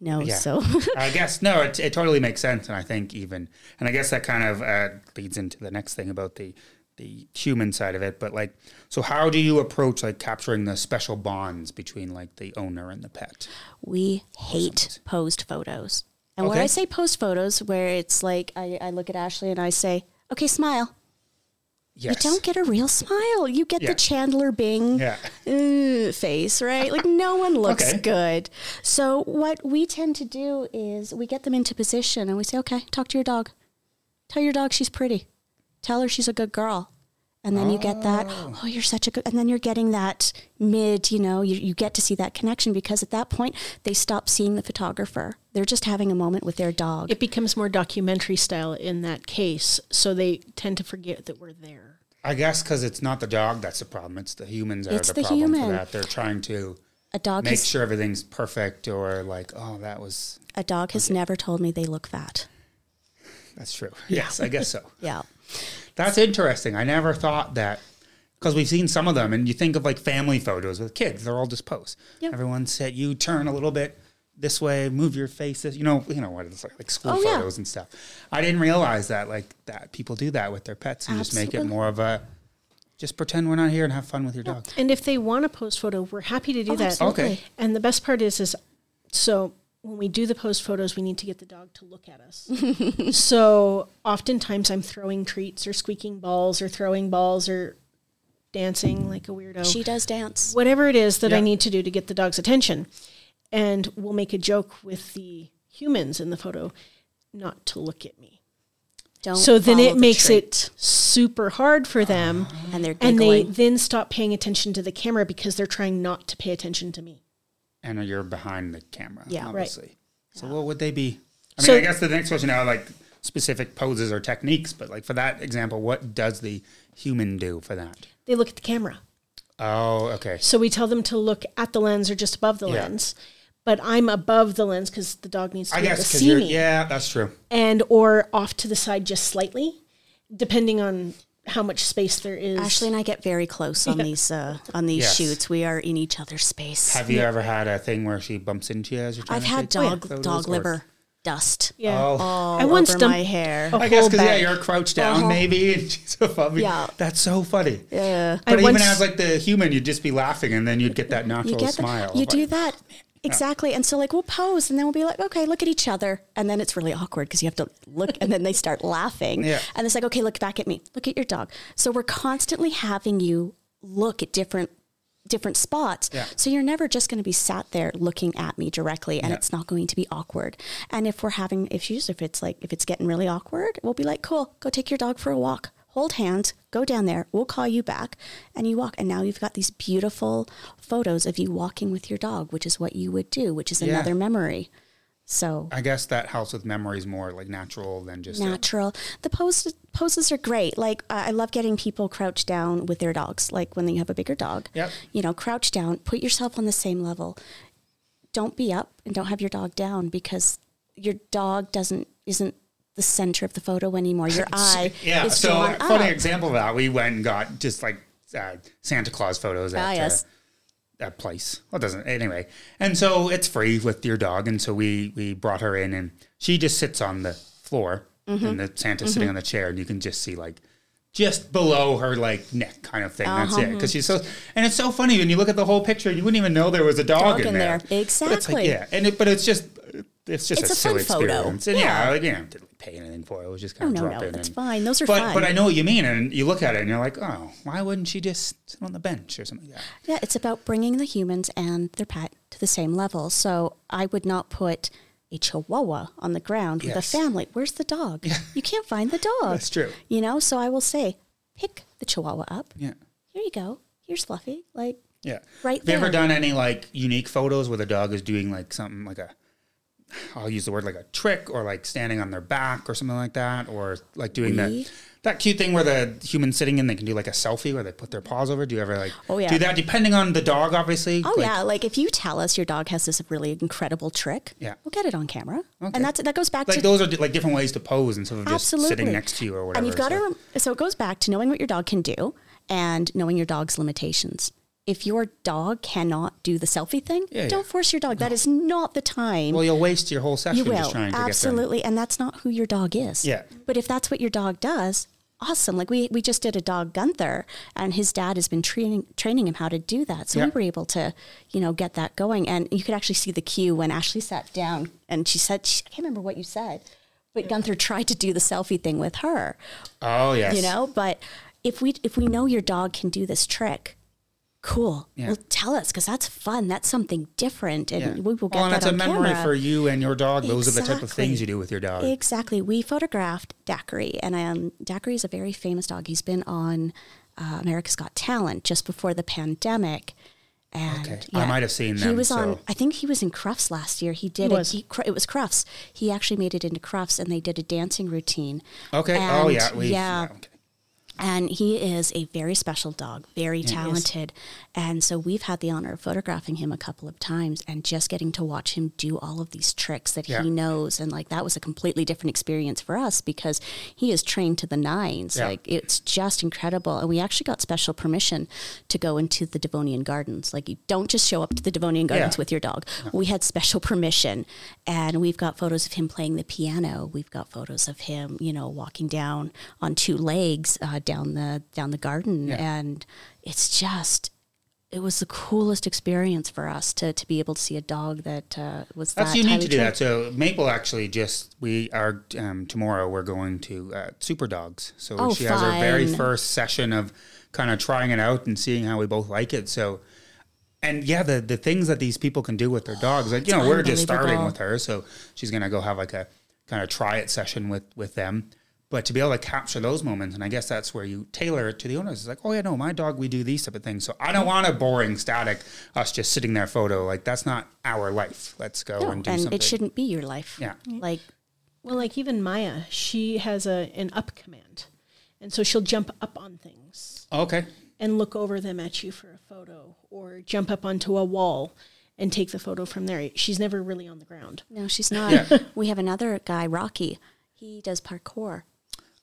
no. Yeah. So I guess no, it, it totally makes sense, and I think even, and I guess that kind of uh, leads into the next thing about the the human side of it. But like, so how do you approach like capturing the special bonds between like the owner and the pet? we hate posed photos. And when I say posed photos, where it's like I, I look at Ashley and I say, okay, smile. Yes. You don't get a real smile. You get Yeah. the Chandler Bing Yeah. uh, face, right? Like no one looks Okay. good. So what we tend to do is we get them into position and we say, okay, talk to your dog. Tell your dog she's pretty. Tell her she's a good girl. And then you get that, oh, you're such a good, and then you're getting that mid, you know, you, you get to see that connection because at that point they stop seeing the photographer. They're just having a moment with their dog. It becomes more documentary style in that case, so they tend to forget that we're there. I guess because it's not the dog that's the problem; it's the humans that It's are the, the problem for that. They're trying to a dog make has, sure everything's perfect, or like, oh, that was a dog has never told me they look fat. that's true. Yes, I guess so. Yeah. That's interesting. I never thought that because we've seen some of them, and you think of like family photos with kids; they're all just posed. Yep. Everyone said, "You turn a little bit this way, move your face this." You know, you know what it's like, like school Oh, yeah. photos and stuff. I didn't realize that like that people do that with their pets and just make it more of a just pretend we're not here and have fun with your dog. And if they want a post photo, we're happy to do Oh, that. absolutely. Okay. And the best part is, is so when we do the post photos, we need to get the dog to look at us. so oftentimes I'm throwing treats or squeaking balls or throwing balls or dancing like a weirdo. She does dance. whatever it is that I need to do to get the dog's attention. And we'll make a joke with the humans in the photo not to look at me. Don't so then it the makes trait. it super hard for them. Oh, and they're and they then stop paying attention to the camera because they're trying not to pay attention to me. and you're behind the camera. Yeah, right. obviously. So what would they be? I mean, So- I guess the next question now, like specific poses or techniques, but like for that example, what does the human do for that? They look at the camera. Oh, okay. So we tell them to look at the lens or just above the Yeah. lens. But I'm above the lens because the dog needs to I be able guess to because see me. yeah, that's true. And or off to the side just slightly, depending on how much space there is. Ashley and I get very close on these uh, on these Yes. shoots. We are in each other's space. Have you ever had a thing where she bumps into you as you're trying I've to had take dog photos, dog or- liver dust Yeah. Oh. all I once over dumped my hair. I guess because yeah, you're crouched down Uh-huh. maybe, and she's above you. Yeah. that's so funny. Yeah. But I even once- as like the human, you'd just be laughing, and then you'd get that natural You get smile. that. You Like, do that. Exactly. And so like we'll pose and then we'll be like, okay, look at each other. And then it's really awkward because you have to look and then they start laughing. Yeah. And it's like, okay, look back at me. Look at your dog. So we're constantly having you look at different different spots. Yeah. So you're never just going to be sat there looking at me directly and Yeah. it's not going to be awkward. And if we're having issues, if it's like if it's getting really awkward, we'll be like, cool, go take your dog for a walk. Hold hands, go down there, we'll call you back and you walk. And now you've got these beautiful photos of you walking with your dog, which is what you would do, which is Yeah. another memory. So I guess that helps with memories more like natural than just a- natural. The poses poses are great. Like uh, I love getting people crouched down with their dogs. Like when you have a bigger dog, Yep. you know, crouch down, put yourself on the same level. Don't be up and don't have your dog down because your dog doesn't isn't the center of the photo anymore. Your eye Yeah. is So funny up. example of that, we went and got just like uh, Santa Claus photos at Ah, yes. uh, a place. Well, it doesn't anyway. And so it's free with your dog, and so we we brought her in, and she just sits on the floor, Mm-hmm. and the Santa's sitting on the chair, and you can just see like. Just below her like neck kind of thing. That's Uh-huh. it. Because she's so, and it's so funny when you look at the whole picture, you wouldn't even know there was a dog, Dog in there. But it's like, Exactly. yeah, and it, but it's just, it's just It's a, a fun silly photo. experience. And yeah, Yeah. like, you know, didn't pay anything for it. It was just kind Oh, of no, no, in. that's and- fine. Those are but, fun. But I know what you mean, and you look at it and you're like, oh, why wouldn't she just sit on the bench or something like that? Yeah, it's about bringing the humans and their pet to the same level. So I would not put a chihuahua on the ground with a family. Where's the dog? You can't find the dog. That's true. You know, so I will say, pick the chihuahua up. Yeah. Here you go. Here's Fluffy. Like, Yeah. Right Have you ever done any like unique photos where the dog is doing like something like a, I'll use the word like a trick or like standing on their back or something like that, or like doing We- the that cute thing where the human's sitting and they can do like a selfie where they put their paws over. Do you ever like Oh, yeah. do that? Depending on the dog, obviously. Oh Like, yeah, like if you tell us your dog has this really incredible trick, Yeah. we'll get it on camera, Okay. and that's that goes back Like to those are like different ways to pose instead of just absolutely sitting next to you or whatever. And you've got so. to rem- so it goes back to knowing what your dog can do and knowing your dog's limitations. If your dog cannot do the selfie thing, Yeah, don't yeah. force your dog. That is not the time. Well, you'll waste your whole session you will just trying to absolutely, and that's not who your dog is. Yeah. But if that's what your dog does, awesome. Like we we just did a dog Gunther, and his dad has been training training him how to do that. So Yeah. we were able to, you know, get that going. And you could actually see the cue when Ashley sat down, and she said, she, I can't remember what you said, but Gunther tried to do the selfie thing with her. Oh yes. you know but if we if we know your dog can do this trick cool Yeah. well tell us because that's fun that's something different and Yeah. we will get well, and that it's a on memory camera for you and your dog. Those are the type of things you do with your dog. exactly we photographed Daiquiri and um, Daiquiri is a very famous dog he's been on uh, America's Got Talent just before the pandemic and Okay. I might have seen that. He them, was on. I think he was in Crufts last year. He did. He a- was. he, it was Crufts. He actually made it into Crufts, and they did a dancing routine. Okay. oh yeah. We, yeah. okay. And he is a very special dog, very talented. And so we've had the honor of photographing him a couple of times and just getting to watch him do all of these tricks that Yeah. he knows. And like that was a completely different experience for us because he is trained to the nines. Yeah. Like it's just incredible. And we actually got special permission to go into the Devonian Gardens. Like you don't just show up to the Devonian Gardens Yeah. with your dog. We had special permission. And we've got photos of him playing the piano. We've got photos of him, you know, walking down on two legs uh, down the down the garden. And it's just it was the coolest experience for us to, to be able to see a dog that uh, was That's that unique to do trained. that. So Maple actually just we are um, tomorrow we're going to uh, Super Dogs. So Oh, she has her very first session of kind of trying it out and seeing how we both like it. So. And yeah, the, the things that these people can do with their dogs, like you know, we're just starting with her, so she's gonna go have like a kind of try it session with with them. But to be able to capture those moments, and I guess that's where you tailor it to the owners. It's like, oh yeah, no, my dog, we do these type of things. So I don't want a boring, static, us just sitting there photo. Like that's not our life. Let's go No, and do and something. it shouldn't be your life. Yeah. Like Well, like even Maya, she has a an up command, and so she'll jump up on things Okay. and look over them at you for a photo, or jump up onto a wall and take the photo from there. She's never really on the ground. no, she's not. Yeah. We have another guy, Rocky. He does parkour.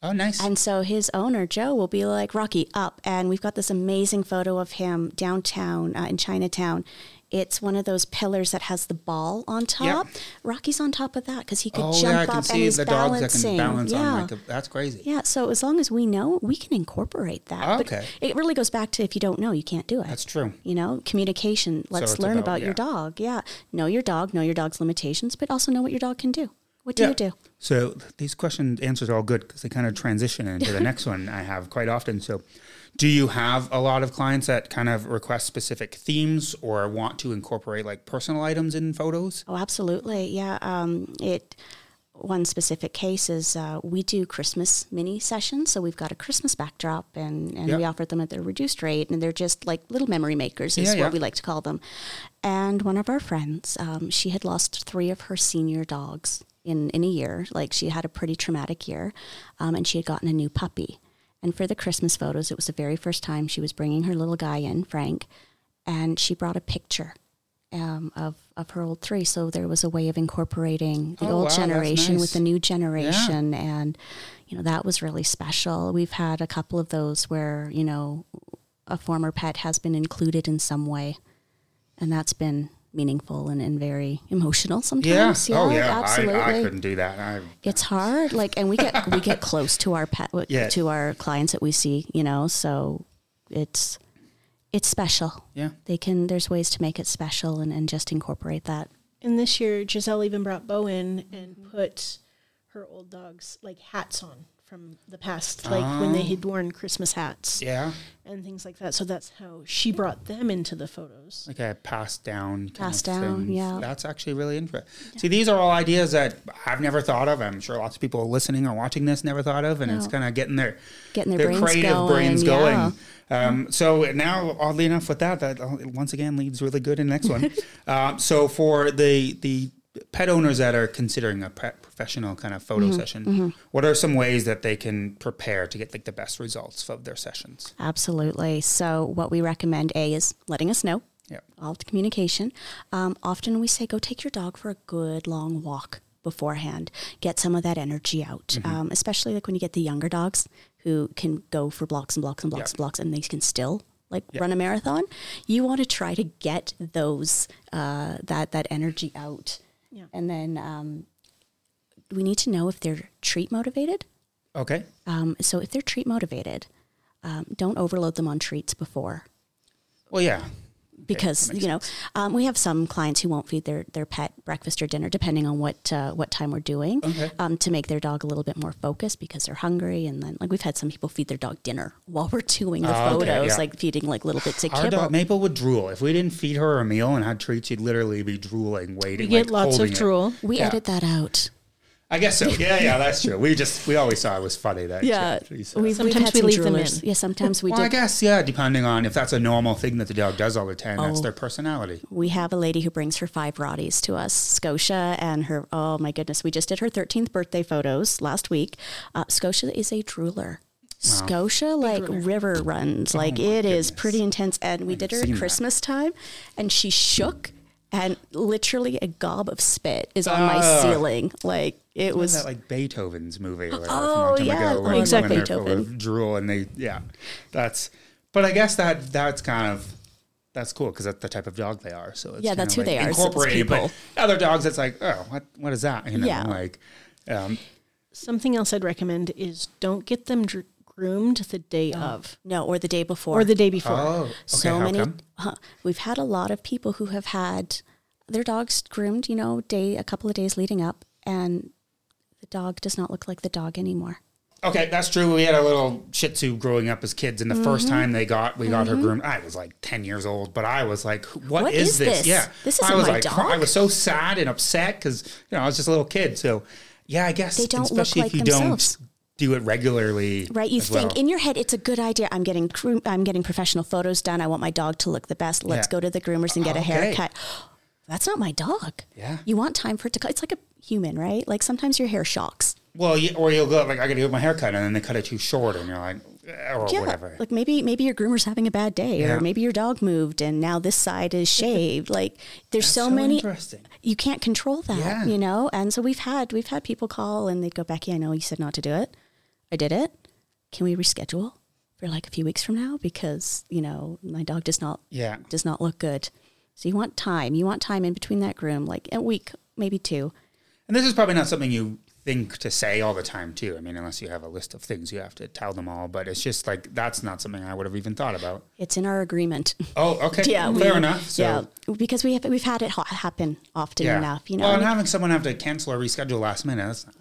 Oh, nice. And so his owner, Joe, will be like, Rocky, up. And we've got this amazing photo of him downtown uh, in Chinatown. It's one of those pillars that has the ball on top. Rocky's on top of that because he could oh, jump yeah, I can up and see he's the dogs that balancing. can balance yeah. on like a, that's crazy. yeah, so as long as we know, we can incorporate that. But Okay. it really goes back to if you don't know, you can't do it. That's true. You know, communication. Let's it's learn about- about, your dog. Yeah. Know your dog, know your dog's limitations, but also know what your dog can do. What do you do? So th- these question answers are all good because they kind of transition into the next one I have quite often. So, do you have a lot of clients that kind of request specific themes or want to incorporate like personal items in photos? Oh, absolutely. Yeah. Um, it. One specific case is uh, we do Christmas mini sessions. So we've got a Christmas backdrop and, and we Yeah. offer them at their reduced rate. And they're just like little memory makers, is Yeah, what yeah. we like to call them. And one of our friends, um, she had lost three of her senior dogs in, in a year. Like she had a pretty traumatic year. Um, and she had gotten a new puppy. And for the Christmas photos, it was the very first time she was bringing her little guy in, Frank. And she brought a picture um, of of her old three. So there was a way of incorporating the Oh, old that's generation nice. with the new generation, and you know that was really special. We've had a couple of those where you know a former pet has been included in some way, and that's been meaningful and, and very emotional sometimes. Yeah. sometimes. oh, yeah. absolutely. I, I couldn't do that. I, It's hard, like, and we get we get close to our pet Yeah. to our clients that we see, you know. So it's it's special. yeah. They can. There's ways to make it special and, and just incorporate that. And this year, Giselle even brought Bo in and put her old dogs like hats on from the past, like when they had worn Christmas hats Yeah. and things like that. So that's how she brought them into the photos. Like a passed down. kind Passed down, thing. yeah. That's actually really interesting. See, these are all ideas that I've never thought of. I'm sure lots of people listening or watching this never thought of, and it's kind of getting their Getting their brains creative going, brains yeah. going. Um, so now, oddly enough, with that, that uh, once again leads really good in the next one. um, so for the the pet owners that are considering a pet professional kind of photo Mm-hmm, session, what are some ways that they can prepare to get like the best results of their sessions? Absolutely. So, what we recommend A is letting us know, Yeah. all the communication. Um, often we say, go take your dog for a good long walk beforehand, get some of that energy out, Mm-hmm. um, especially like when you get the younger dogs who can go for blocks and blocks and blocks Yeah. and blocks and they can still like run a marathon. You want to try to get those, uh, that, that energy out. Yeah. And then um, we need to know if they're treat motivated. Okay. Um, so if they're treat motivated, um, don't overload them on treats before Well, yeah. Because makes you know um, we have some clients who won't feed their, their pet breakfast or dinner depending on what uh, what time we're doing Okay. um, to make their dog a little bit more focused because they're hungry and then like we've had some people feed their dog dinner while we're doing the Oh, okay, photos yeah. like feeding like little bits of Our kibble dog Maple would drool. If we didn't feed her a meal and had treats, she'd literally be drooling, waiting. We get like, lots of holding it. drool. we Yeah. edit that out I guess so. Yeah, yeah, that's true. We just we always thought it was funny that. yeah she- she we've, we've Sometimes we leave them droolers. in. yeah sometimes we well, I guess yeah, depending on if that's a normal thing that the dog does all the time, that's Oh. their personality. we have a lady who brings her five Rotties to us, Scotia, and her, oh my goodness, we just did her 13th birthday photos last week. Uh, Scotia is a drooler. Scotia like river runs, like Oh my it is goodness. pretty intense. And we did her seen at that. Christmas time, and she shook, and literally a gob of spit is on my Ah. ceiling. Like it Was was that like Beethoven's movie or Oh, from a long time yeah, ago? like Exactly. When they're full of Beethoven. drool and they yeah, that's. But I guess that that's kind of. That's cool because that's the type of dog they are. So it's Yeah, kinda that's who like they are, so it's Incorporated, but people. other dogs, it's like, oh, what what is that? You know, Yeah. like, um, Something else I'd recommend is don't get them dr- groomed the day of no, or the day before, or the day before. oh, okay, so how many come? huh, we've had a lot of people who have had their dogs groomed you know day a couple of days leading up and the dog does not look like the dog anymore Okay, that's true. We had a little Shih Tzu growing up as kids, and the first Mm-hmm. time they got we got her groomed, I was like ten years old, but I was like, "What What is, is this? this? Yeah, This isn't was my like, dog. I was so sad and upset because you know I was just a little kid. So yeah, I guess They don't look especially like if you themselves. don't do it regularly, right you think well. in your head it's a good idea i'm getting i'm getting professional photos done i want my dog to look the best let's Yeah. go to the groomers and get a haircut that's not my dog Yeah. you want time for it to cut it's like a human right like sometimes your hair shocks well, you, or you'll go like I got to get my haircut, and then they cut it too short, and you're like, eh, or yeah whatever. like maybe maybe your groomer's having a bad day Yeah. or maybe your dog moved and now this side is shaved like there's so, so many interesting. you can't control that Yeah. you know and so we've had we've had people call and they'd go becky i know you said not to do it i did it can we reschedule for like a few weeks from now because you know my dog does not Yeah. does not look good so you want time you want time in between that groom like a week maybe two And this is probably not something you think to say all the time, too. I mean, unless you have a list of things you have to tell them all. But it's just like that's not something I would have even thought about. it's in our agreement Oh, okay. yeah fair we- enough. So, yeah because we have we've had it ha- happen often yeah. enough you know Well, and having someone have to cancel or reschedule last minute, that's not,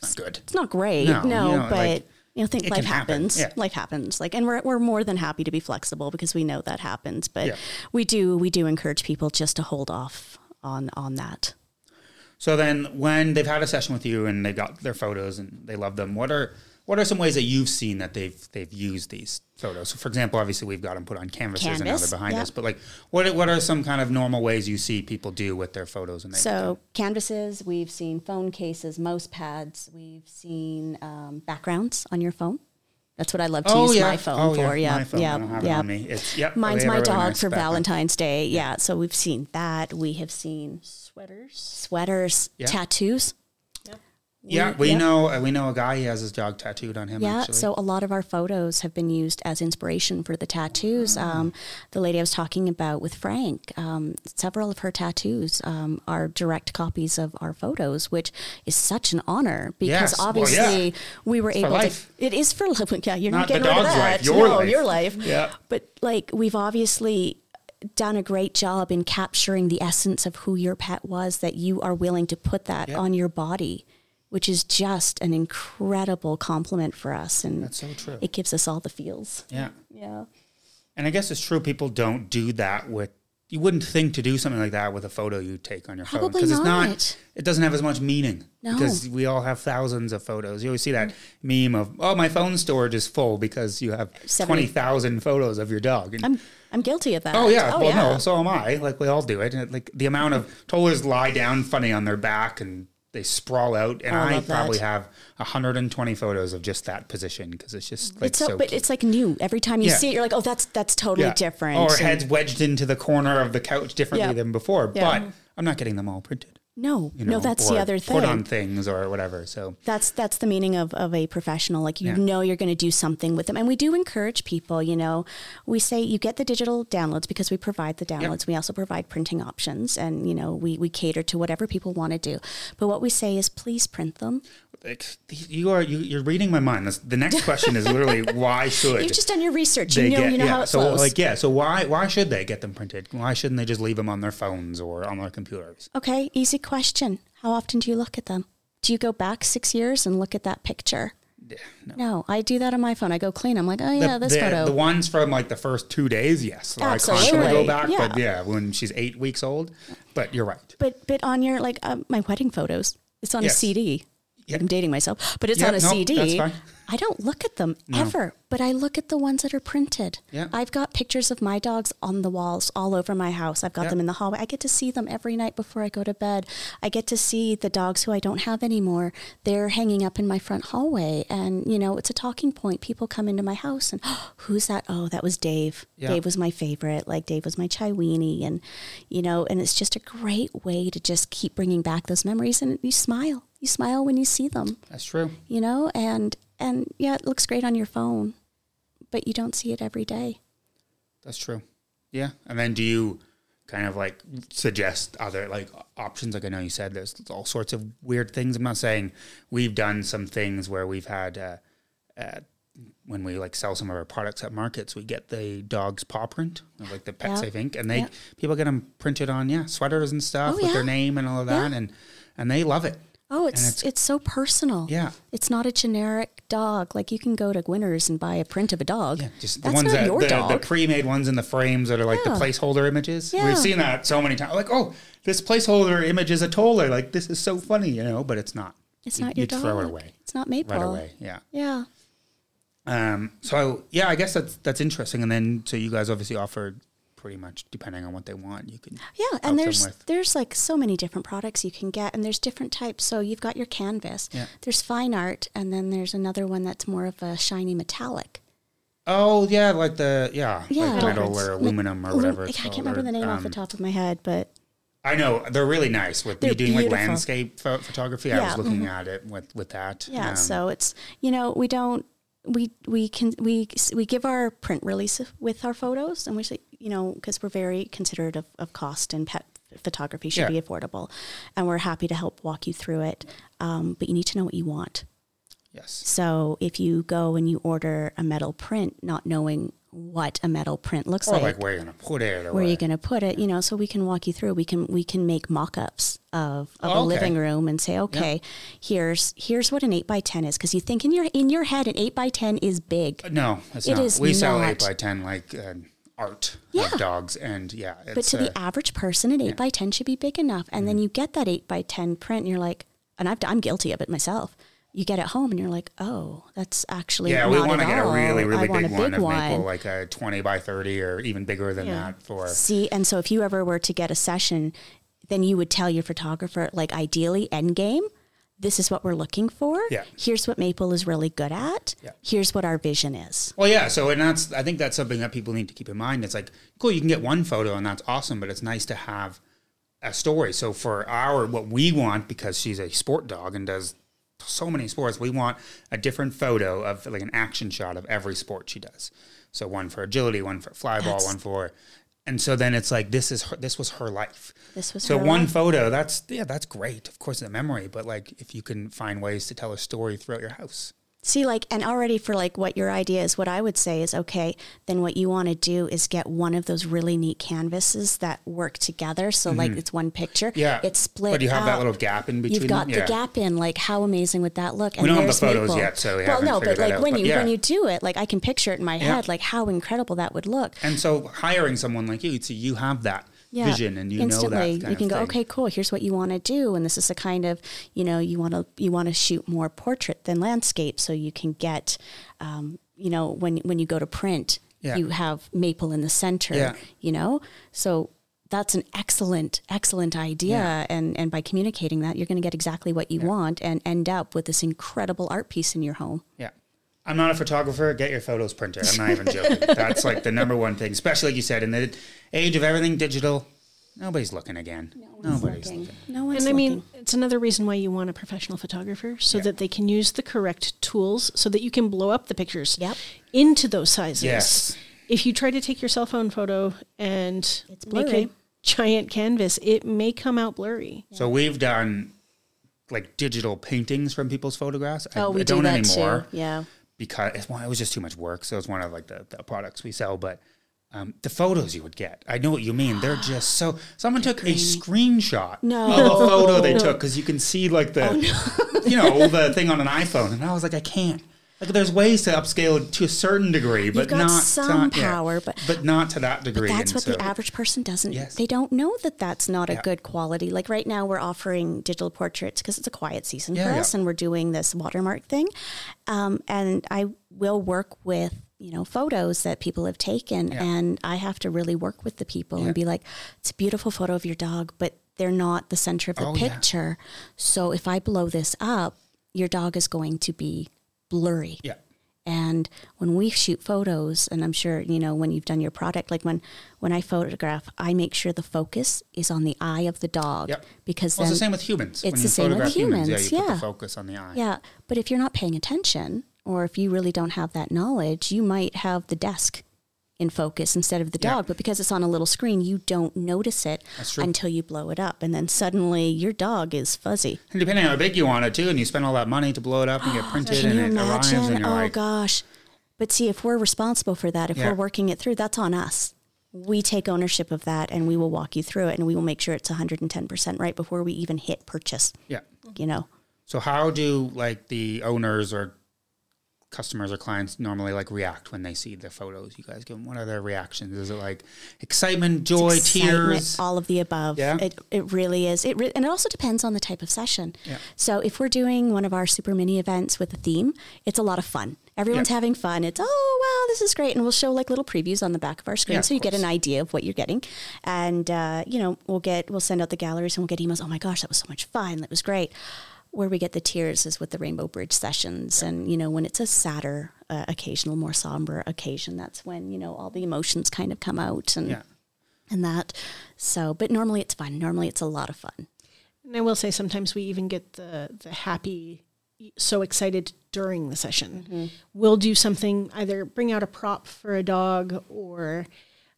that's not good. it's not great No, no, you know, but like, you know think life can happen, happens yeah. life happens like and we're, we're more than happy to be flexible because we know that happens but Yeah. we do we do encourage people just to hold off on on that So then, when they've had a session with you and they got their photos and they love them, what are what are some ways that you've seen that they've they've used these photos? So, for example, obviously we've got them put on canvases and now Canvas, they're behind yeah. us. But like, what are- what are some kind of normal ways you see people do with their photos? And they so canvases we've seen phone cases mouse pads we've seen um, backgrounds on your phone that's what I love to oh use yeah, my phone oh, for. yeah, Yeah, my phone. yeah, I don't have yeah. it. It's yep. Mine's my a really dog nice for background. Valentine's Day. Yeah. so we've seen that. We have seen Sweaters. sweaters, Yeah. tattoos. Yeah, we know uh, we know a guy. He has his dog tattooed on him. Yeah, actually. so a lot of our photos have been used as inspiration for the tattoos. Um, the lady I was talking about with Frank, um, several of her tattoos um, are direct copies of our photos, which is such an honor because Yes, well, obviously yeah. we were for able life. to. It is for life. Yeah, you're Not not, the getting rid of that. life, your no, life. your life. Yeah. But like we've obviously done a great job in capturing the essence of who your pet was that you are willing to put that Yeah. on your body which is just an incredible compliment for us. And That's so true. it gives us all the feels. Yeah. Yeah. And I guess it's true people don't do that with you wouldn't think to do something like that with a photo you take on your phone because it's not it doesn't have as much meaning No. because we all have thousands of photos. You always see that mm. meme of oh my phone storage is full because you have 20,000 photos of your dog. And, I'm I'm guilty of that. oh yeah, oh, well no, so am I. Like we all do it. And like the amount of toddlers lie down funny on their back and they sprawl out and I I love that. probably have 120 photos of just that position because it's just like It's so, so but it's like new. Every time you Yeah. see it, you're like, oh, that's that's totally different. Or And- heads wedged into the corner of the couch differently Yeah. than before. Yeah. But I'm not getting them all printed. No, You no, know, that's the other thing. Put on things or whatever. So That's that's the meaning of, of a professional. Like you Yeah. know you're going to do something with them, and we do encourage people. You know, we say you get the digital downloads because we provide the downloads. We also provide printing options, and you know we we cater to whatever people want to do. But what we say is please print them. You are you, you're reading my mind. This, the next question is literally why should You've just done your research. You know get you know yeah? how it so flows. like yeah. So why why should they get them printed? Why shouldn't they just leave them on their phones or on their computers? okay, easy question. How often do you look at them? Do you go back six years and look at that picture? Yeah, no. No, I do that on my phone. I go clean. I'm like, oh yeah, the, this the, photo. the ones from like the first two days, yes, So I constantly Absolutely. go back. Yeah. But yeah, when she's eight weeks old. But you're right. But but on your like um, my wedding photos, it's on Yes. a CD. Yeah. I'm dating myself, but it's Yeah, on a no, CD. I don't look at them ever, but I look at the ones that are printed. Yeah. I've got pictures of my dogs on the walls all over my house. I've got Yeah. them in the hallway. I get to see them every night before I go to bed. I get to see the dogs who I don't have anymore. They're hanging up in my front hallway, and you know it's a talking point. People come into my house and who's that? Oh, that was Dave. Yeah. Dave was my favorite. Like Dave was my Chiweenie, and you know, and it's just a great way to just keep bringing back those memories. And you smile. You smile when you see them That's true. you know and and yeah it looks great on your phone but you don't see it every day That's true. Yeah. And then do you kind of like suggest other like options? Like I know you said there's all sorts of weird things. I'm not saying we've done some things where we've had uh, uh, when we like sell some of our products at markets, we get the dog's paw print, of, like the Pet Yeah. Safe Ink, and they Yeah. people get them printed on yeah sweaters and stuff Oh, with their name and all of that, Yeah. and and they love it. Oh it's, it's- it's so personal Yeah. it's not a generic dog like you can go to winners and buy a print of a dog Yeah, just the that's ones not that your the, dog the pre-made ones in the frames that are like Yeah. the placeholder images. Yeah. We've seen that so many times. Like, oh, this placeholder image is a toller. Like, this is so funny, you know, but it's not. it's You- not your you'd dog throw it away it's not maple right away. Yeah. yeah Um. So yeah, I guess that's that's interesting. And then so you guys obviously offer pretty much depending on what they want, you can Yeah, and there's there's like so many different products you can get, and there's different types. So you've got your canvas. Yeah. There's fine art, and then there's another one that's more of a shiny metallic. Oh yeah, like the yeah, Yeah, like metal or like- aluminum or whatever. I can't remember or, the name off the um, top of my head, but I know they're really nice with you They're doing like landscape pho- photography. I was looking at it with with that. Yeah, Um, so it's you know we don't we we can we we give our print release with our photos, and we say you know because we're very considerate of, of cost and pet photography should Yeah. be affordable, and we're happy to help walk you through it. Um, but you need to know what you want. yes. So if you go and you order a metal print, not knowing what a metal print looks Or like, like where you're gonna put it, or where you're going to put it, you know, so we can walk you through. We can we can make mock-ups of, of Oh, a okay. living room and say, okay, here's here's what an eight by ten is, because you think in your in your head an eight by ten is big, No, it's It not. is we sell eight by ten like uh, art Yeah. of dogs, and yeah, it's, but to uh, the average person, an eight by ten should be big enough. And Mm-hmm. then you get that eight by ten print, and you're like, and I've I'm guilty of it myself. You get it home, and you're like, oh, that's actually yeah, we want to at get a really really I want big, a one big of maple, like a twenty by thirty or even bigger than Yeah. that for. See, and so if you ever were to get a session, then you would tell your photographer, like ideally, end game, this is what we're looking for. Yeah. Here's what Maple is really good at. Yeah. Here's what our vision is. Well, yeah. So, and that's I think that's something that people need to keep in mind. It's like cool, you can get one photo, and that's awesome, but it's nice to have a story. So for our what we want, because she's a sport dog and does so many sports, we want a different photo of like an action shot of every sport she does. So one for agility, one for flyball, one for, and so then it's like this is her, this was her life. This was So one life. photo, that's yeah, that's great. Of course, the memory, but like if you can find ways to tell a story throughout your house, See, like, and already for like what your idea is, what I would say is okay, then what you want to do is get one of those really neat canvases that work together. So, like, it's one picture. Mm-hmm. Yeah. It's split. But you have that little gap in between. You've got the Yeah. gap in. Like, how amazing would that look? And We don't have the photos Maple. yet, so we well, no, but like out, when but you yeah. when you do it, like I can picture it in my head, like how incredible that would look. And so hiring someone like you, so you have that yeah, vision and you instantly know that kind you can go thing. okay cool here's what you want to do and this is a kind of you know you want to you want to shoot more portrait than landscape so you can get um, you know when when you go to print Yeah. you have maple in the center Yeah. you know so that's an excellent excellent idea and and by communicating that you're going to get exactly what you want and end up with this incredible art piece in your home Yeah. I'm not a photographer. Get your photos printed. I'm not even joking. That's like the number one thing, especially like you said, in the age of everything digital, nobody's looking again. No nobody's looking. no one's looking. And I looking. mean, it's another reason why you want a professional photographer so that they can use the correct tools so that you can blow up the pictures Yep. into those sizes. Yes. If you try to take your cell phone photo and It's make a giant canvas, it may come out blurry. So we've done like digital paintings from people's photographs. I, oh we I do don't that anymore too yeah because it's, well, it was just too much work. So it's one of like the, the products we sell, but. Um, the photos you would get, I know what you mean. They're just so. Someone took a screenshot No. of a photo they took because you can see like the, you know, the thing on an iPhone, and I was like, I can't. Like, there's ways to upscale to a certain degree, but not some to, yeah, power, but- but not to that degree. That's and what so- the average person doesn't. Yes. They don't know that that's not Yeah. a good quality. Like right now, we're offering digital portraits because it's a quiet season Yeah, for yeah. us, and we're doing this watermark thing. Um, and I will work with you know photos that people have taken, Yeah. and I have to really work with the people Yeah. and be like, it's a beautiful photo of your dog, but they're not the center of the Oh, yeah. picture. So if I blow this up, your dog is going to be blurry. Yeah. And when we shoot photos, and I'm sure you know when you've done your product, like when when I photograph, I make sure the focus is on the eye of the dog Yep. because Well, it's the same with humans. it's the same with humans, humans, yeah, you put the focus on the eye. yeah. But if you're not paying attention, or if you really don't have that knowledge, you might have the desk in focus instead of the Yeah. dog. But because it's on a little screen, you don't notice it until you blow it up, and then suddenly your dog is fuzzy. And depending on how big you want it too, and you spend all that money to blow it up and get oh, printed, Can and you it arrives, imagine? and you're oh like, gosh. But see, if we're responsible for that, if Yeah. we're working it through, that's on us. We take ownership of that and we will walk you through it and we will make sure it's 110% right before we even hit purchase, yeah. you know. So how do like the owners or customers or clients normally like react when they see the photos you guys give them? What are their reactions? Is it like excitement, joy, excitement, tears? all of the above. Yeah? It, it really is. It re- and it also depends on the type of session. Yeah. So if we're doing one of our super mini events with a theme, it's a lot of fun. Everyone's Yeah. having fun. It's oh wow, this is great, and we'll show like little previews on the back of our screen, Yeah, so you get an idea of what you're getting. And uh, you know, we'll get we'll send out the galleries and we'll get emails. Oh my gosh, that was so much fun. That was great. Where we get the tears is with the Rainbow Bridge sessions, and you know, when it's a sadder uh, occasional, more somber occasion, that's when you know all the emotions kind of come out and Yeah. and that. So, but normally it's fun. Normally it's a lot of fun. And I will say sometimes we even get the the happy so excited during the session. We'll do something either bring out a prop for a dog or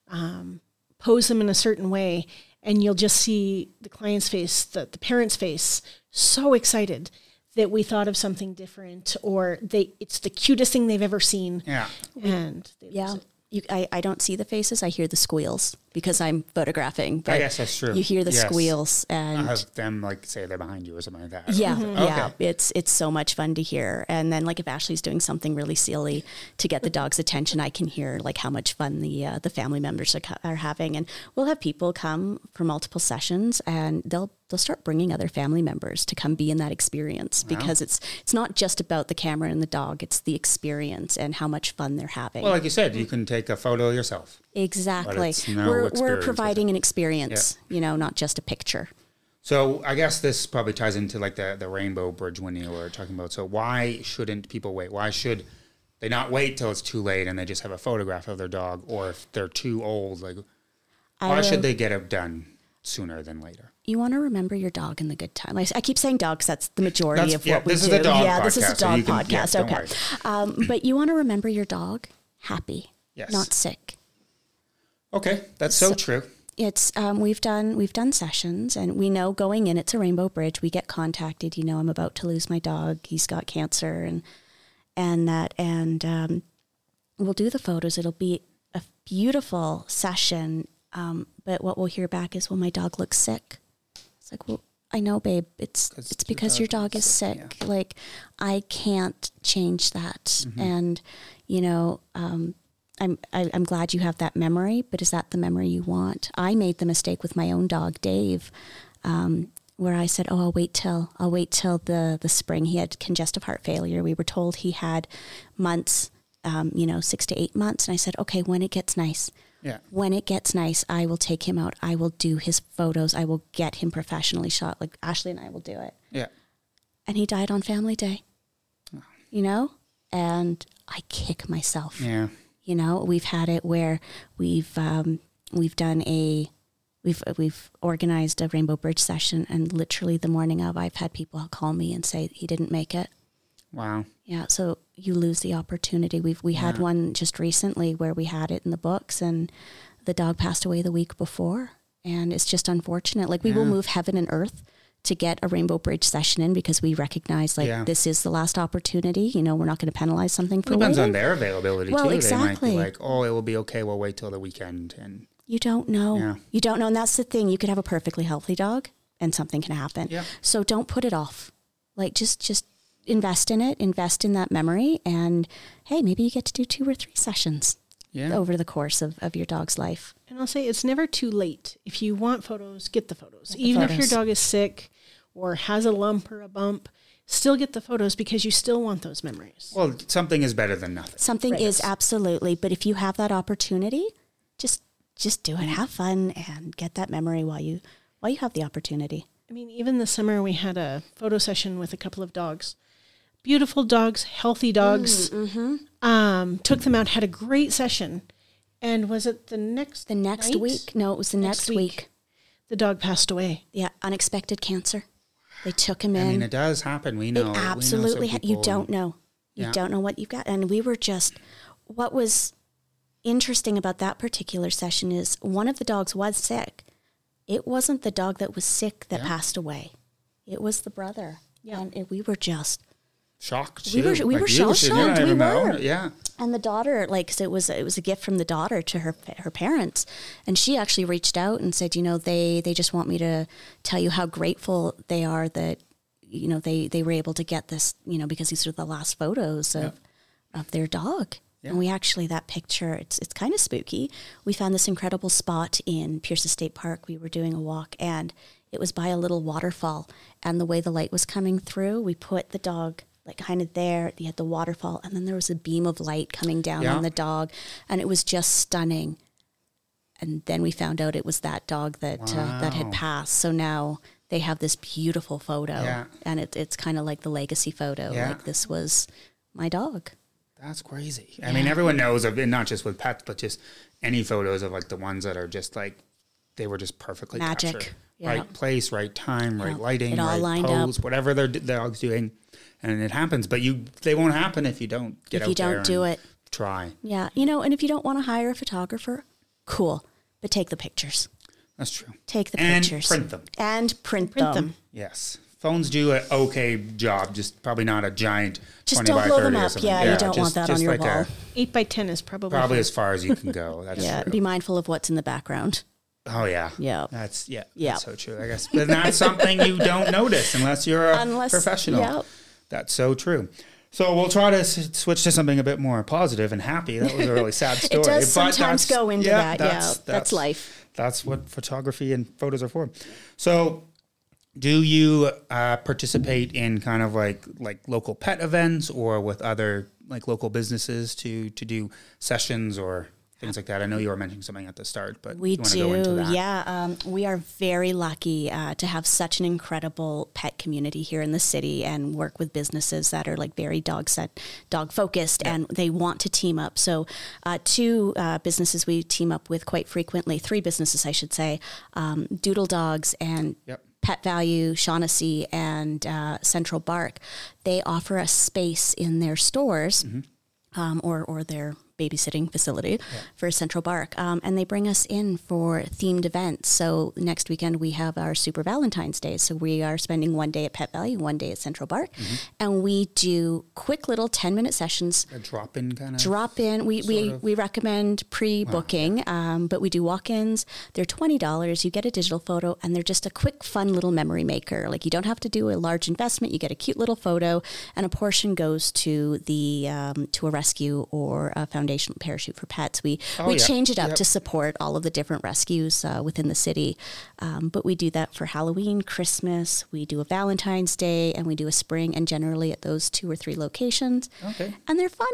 um, pose them in a certain way and you'll just see the client's face, the, the parent's face so excited that we thought of something different or they it's the cutest thing they've ever seen Yeah. and they Yeah. You, I, I don't see the faces. I hear the squeals because I'm photographing. But I guess that's true. You hear the Yes. squeals and Have them like say they're behind you or something like that. Yeah, Okay. yeah, it's it's so much fun to hear. And then like if Ashley's doing something really silly to get the dog's attention, I can hear like how much fun the uh, the family members are, are having. And we'll have people come for multiple sessions, and they'll they'll start bringing other family members to come be in that experience because it's it's not just about the camera and the dog; it's the experience and how much fun they're having. Well, like you said, you can take a photo yourself. exactly, no we're we're providing an experience, you know, not just a picture. So I guess this probably ties into like the, the rainbow bridge when you were talking about. So why shouldn't people wait? Why should they not wait till it's too late and they just have a photograph of their dog? Or if they're too old, like why will- should they get it done sooner than later? You want to remember your dog in the good time. I, I keep saying dog 'cause that's the majority That's- of yeah, what we this do. is a dog yeah, this is a so dog you can- yeah, podcast. don't okay, um, but you want to remember your dog happy, Yes. not sick. Okay, that's so, true. It's um, we've done we've done sessions and we know going in it's a rainbow bridge. We get contacted. You know, I'm about to lose my dog. He's got cancer and and that and um, we'll do the photos. It'll be a beautiful session. Um, but what we'll hear back is, "Well, my dog looks sick." It's like, well, I know, babe. It's it's because your dog is sick, sick. Like I can't change that, Mm-hmm. and you know, um, I'm I, I'm glad you have that memory. But is that the memory you want? I made the mistake with my own dog, Dave. Um, where I said, "Oh, I'll wait till I'll wait till the the spring." He had congestive heart failure. We were told he had months, um, you know, six to eight months. And I said, "Okay, when it gets nice, Yeah. when it gets nice, I will take him out. I will do his photos. I will get him professionally shot. Like Ashley and I will do it." Yeah. And he died on Family Day. You know, and I kick myself Yeah. you know we've had it where we've um, we've done a we've we've organized a rainbow bridge session and literally the morning of i've had people call me and say he didn't make it Wow. yeah so you lose the opportunity we've we had one just recently where we had it in the books and the dog passed away the week before and it's just unfortunate like we will move heaven and earth to get a rainbow bridge session in because we recognize like Yeah. this is the last opportunity you know we're not going to penalize something for It Depends on waiting. their availability Well, too. They might exactly. be like, "Oh, it will be okay. We'll wait till the weekend." And You don't know. Yeah. You don't know. And that's the thing. You could have a perfectly healthy dog and something can happen. Yeah. So don't put it off. Like just just invest in it, invest in that memory and hey, maybe you get to do two or three sessions yeah, over the course of, of your dog's life. And I'll say it's never too late. If you want photos, get the photos. Even if your dog is sick or has a lump or a bump, still get the photos because you still want those memories. well, something is better than nothing. Something Right. is absolutely, but if you have that opportunity, just just do it. Have fun and get that memory while you while you have the opportunity. I mean, even this summer we had a photo session with a couple of dogs. Beautiful dogs, healthy dogs. Um, took them out, had a great session. And was it the next The next night? week, no, it was the Next next, week. week. The dog passed away. Yeah, unexpected cancer. They took him in. I mean, it does happen. We know. It we know absolutely. ha- you don't know. You Yeah. don't know what you've got. And we were just, what was interesting about that particular session is one of the dogs was sick. It wasn't the dog that was sick that Yeah. passed away. It was the brother. Yeah. And it, we were just, shocked. We were- too. we were you shell should- you're not shocked. We even know. were. Yeah. and the daughter, like, 'cause it was, it was a gift from the daughter to her, her parents. And she actually reached out and said, you know, they, they just want me to tell you how grateful they are that, you know, they, they were able to get this, you know, because these are the last photos of, of their dog. Yeah. And we actually, that picture, it's, it's kind of spooky. We found this incredible spot in Pearce Estate Park. We were doing a walk and it was by a little waterfall. And the way the light was coming through, we put the dog like kind of there. You had the waterfall, and then there was a beam of light coming down Yeah. on the dog, and it was just stunning. And then we found out it was that dog that uh, that had passed. So now they have this beautiful photo, Yeah. and it, it's kind of like the legacy photo. Yeah. Like this was my dog. That's crazy. I mean, everyone knows of, and not just with pets, but just any photos of like the ones that are just like they were just perfectly Magic. captured. Right place, right time, right lighting, It all right lined up. pose, whatever their d- dog's doing, and it happens. But you, they won't happen if you don't get If out you don't there do and it. Try. Yeah, you know, and if you don't want to hire a photographer, cool, but take the pictures. That's true. Take the And pictures print them. and print, Print them. them. Yes. Phones do an okay job, just probably not a giant Just 20 don't by blow 30 them up. something. Yeah, you don't want that on your like wall. A, Eight by ten is probably probably fine. as far as you can go. That's Yeah, true. be mindful of what's in the background. Oh yeah, Yeah. That's yeah, Yeah. That's so true. I guess, but that's something you don't notice unless you're a Unless- professional. yeah. That's so true. So we'll try to s- switch to something a bit more positive and happy. That was a really sad story. It does but sometimes go into that. yeah, that's, life. That's what photography and photos are for. So, do you uh, participate in kind of like like local pet events or with other like local businesses to to do sessions or things like that? I know you were mentioning something at the start, but We you wanna go into do, yeah. Um, we are very lucky uh, to have such an incredible pet community here in the city, and work with businesses that are like very dog set, dog focused, and they want to team up. So, uh, two uh, businesses we team up with quite frequently, three businesses, I should say, um, Doodle Dogs and Yep. Pet Valu, Shawnessy, and uh, Central Bark. They offer us space in their stores Mm-hmm. um, or or their babysitting facility for Central Bark, um, and they bring us in for themed events. So next weekend we have our Super Valentine's Day. So we are spending one day at Pet Valu, one day at Central Bark, Mm-hmm. and we do quick little ten minute sessions A drop in kind of. drop in. We we, of. we recommend pre booking, um, but we do walk ins. They're twenty dollars. You get a digital photo, and they're just a quick, fun little memory maker. Like you don't have to do a large investment. You get a cute little photo, and a portion goes to the um, to a rescue or a foundation parachute for pets. We Oh, we yeah. change it up Yep. to support all of the different rescues uh, within the city. Um, but we do that for Halloween, Christmas. We do a Valentine's Day, and we do a spring, and generally at those two or three locations Okay. and they're fun.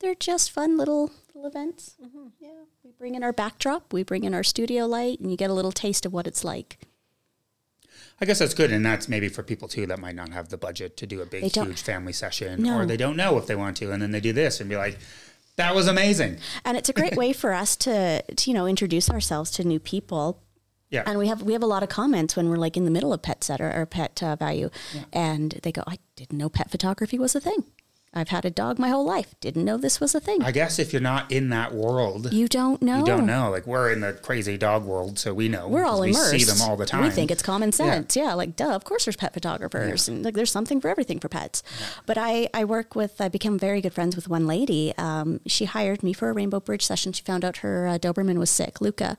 They're just fun little little events. Yeah, we bring in our backdrop, we bring in our studio light, and you get a little taste of what it's like. I guess that's good, and that's maybe for people too that might not have the budget to do a big, huge family session, No. or they don't know if they want to, and then they do this and be like, "That was amazing." And it's a great way for us to, to you know introduce ourselves to new people. Yeah. And we have we have a lot of comments when we're like in the middle of Petcetera or pet uh, value, and they go, "I didn't know pet photography was a thing. I've had a dog my whole life. Didn't know this was a thing. I guess if you're not in that world, you don't know. you don't know. Like we're in the crazy dog world, so we know. We're all we immersed. see them all the time. We think it's common sense. Yeah, like duh, of course there's pet photographers and like there's something for everything for pets. But I I work with I became very good friends with one lady. Um, she hired me for a Rainbow Bridge session. She found out her uh, Doberman was sick, Luca.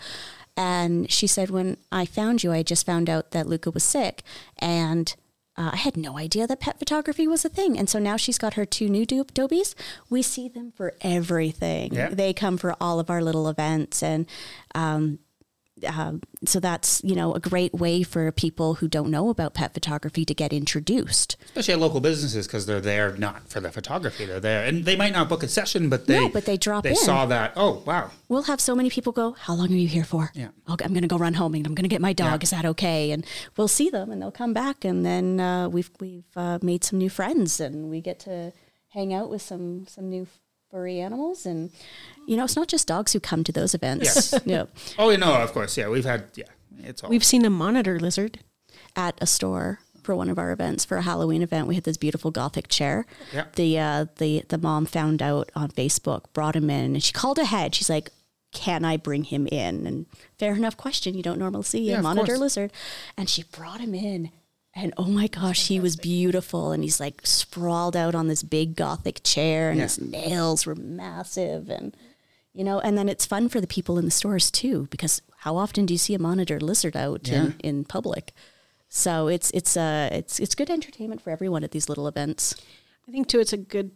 And she said, when I found you, I just found out that Luca was sick. And uh, I had no idea that pet photography was a thing. And so now she's got her two new do- Dobies. We see them for everything. Yeah. They come for all of our little events. And um, um, so that's you know a great way for people who don't know about pet photography to get introduced. especially at local businesses because they're there not for the photography. They're there, and they might not book a session, but they No, but they drop They in. saw that. Oh wow, We'll have so many people go, "How long are you here for?" Yeah. Okay, I'm going to go run home and I'm going to get my dog. Yeah. Is that okay? And we'll see them and they'll come back and then uh, we've we've uh, made some new friends and we get to hang out with some some new furry animals and you know it's not just dogs who come to those events. Yes. yeah. oh you know, of course, yeah. We've had yeah. It's all We've seen a monitor lizard. at a store for one of our events for a Halloween event. We had this beautiful gothic chair. Yeah. The uh, the the mom found out on Facebook, brought him in, and she called ahead. She's like, "Can I bring him in?" And fair enough question. You don't normally see Yeah, a monitor lizard, and she brought him in. And oh my gosh, he was beautiful. And he's like sprawled out on this big gothic chair, and Yeah. his nails were massive. And, you know, and then it's fun for the people in the stores too, because how often do you see a monitor lizard out in, in public? So it's it's uh it's it's good entertainment for everyone at these little events. I think too, it's a good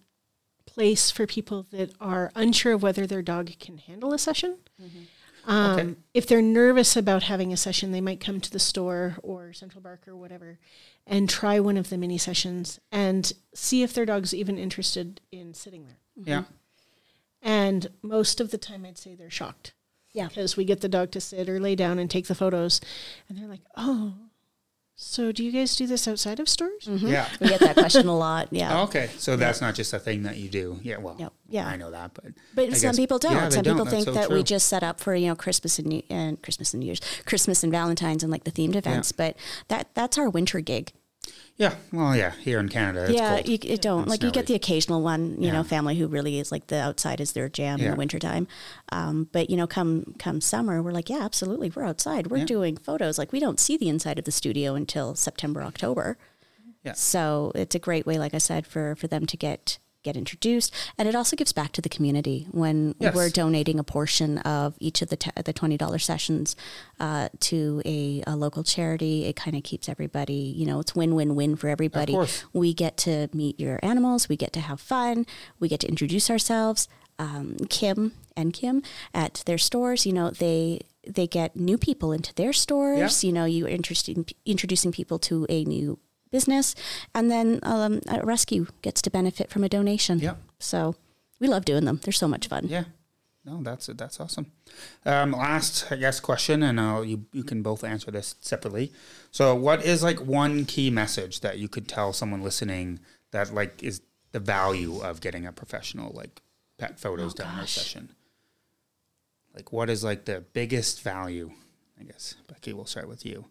place for people that are unsure of whether their dog can handle a session. Um, Okay. If they're nervous about having a session, they might come to the store or Central Bark or whatever and try one of the mini sessions and see if their dog's even interested in sitting there. yeah. And most of the time, I'd say they're shocked. Yeah. Because we get the dog to sit or lay down and take the photos. And they're like, oh, so do you guys do this outside of stores? Mm-hmm. Yeah. We get that question a lot. Yeah. Okay, so that's not just a thing that you do. Yeah, well, Yep. Yeah. I know that, but But I some guess- people don't. yeah, some people don't. think so that we just set up for you know Christmas and New and Christmas and New Year's, Christmas and Valentine's and like the themed events. But that that's our winter gig. Yeah, well, yeah, here in Canada, it's yeah, you, you don't And like you get the occasional one, you Yeah. know, family who really is like the outside is their jam in the wintertime. Um, but you know, come come summer, we're like, yeah, absolutely, we're outside. We're Yeah. doing photos. Like we don't see the inside of the studio until September, October. Yeah. So it's a great way, like I said, for for them to get get introduced, and it also gives back to the community when Yes. we're donating a portion of each of the te- the twenty dollars sessions uh, to a, a local charity. It kind of keeps everybody, you know, it's win win win for everybody. course. We get to meet your animals. We get to have fun. We get to introduce ourselves. Um, Kim and Kim at their stores, you know, they they get new people into their stores. You know, you're interested in introducing people to a new business, and then um, a rescue gets to benefit from a donation. Yeah. So we love doing them. They're so much fun. Yeah. No, that's that's awesome. Um, last, I guess, question, and I'll, you you can both answer this separately. So, what is like one key message that you could tell someone listening that like is the value of getting a professional like pet photos done in a session? Like, what is like the biggest value? I guess Becky, we'll start with you.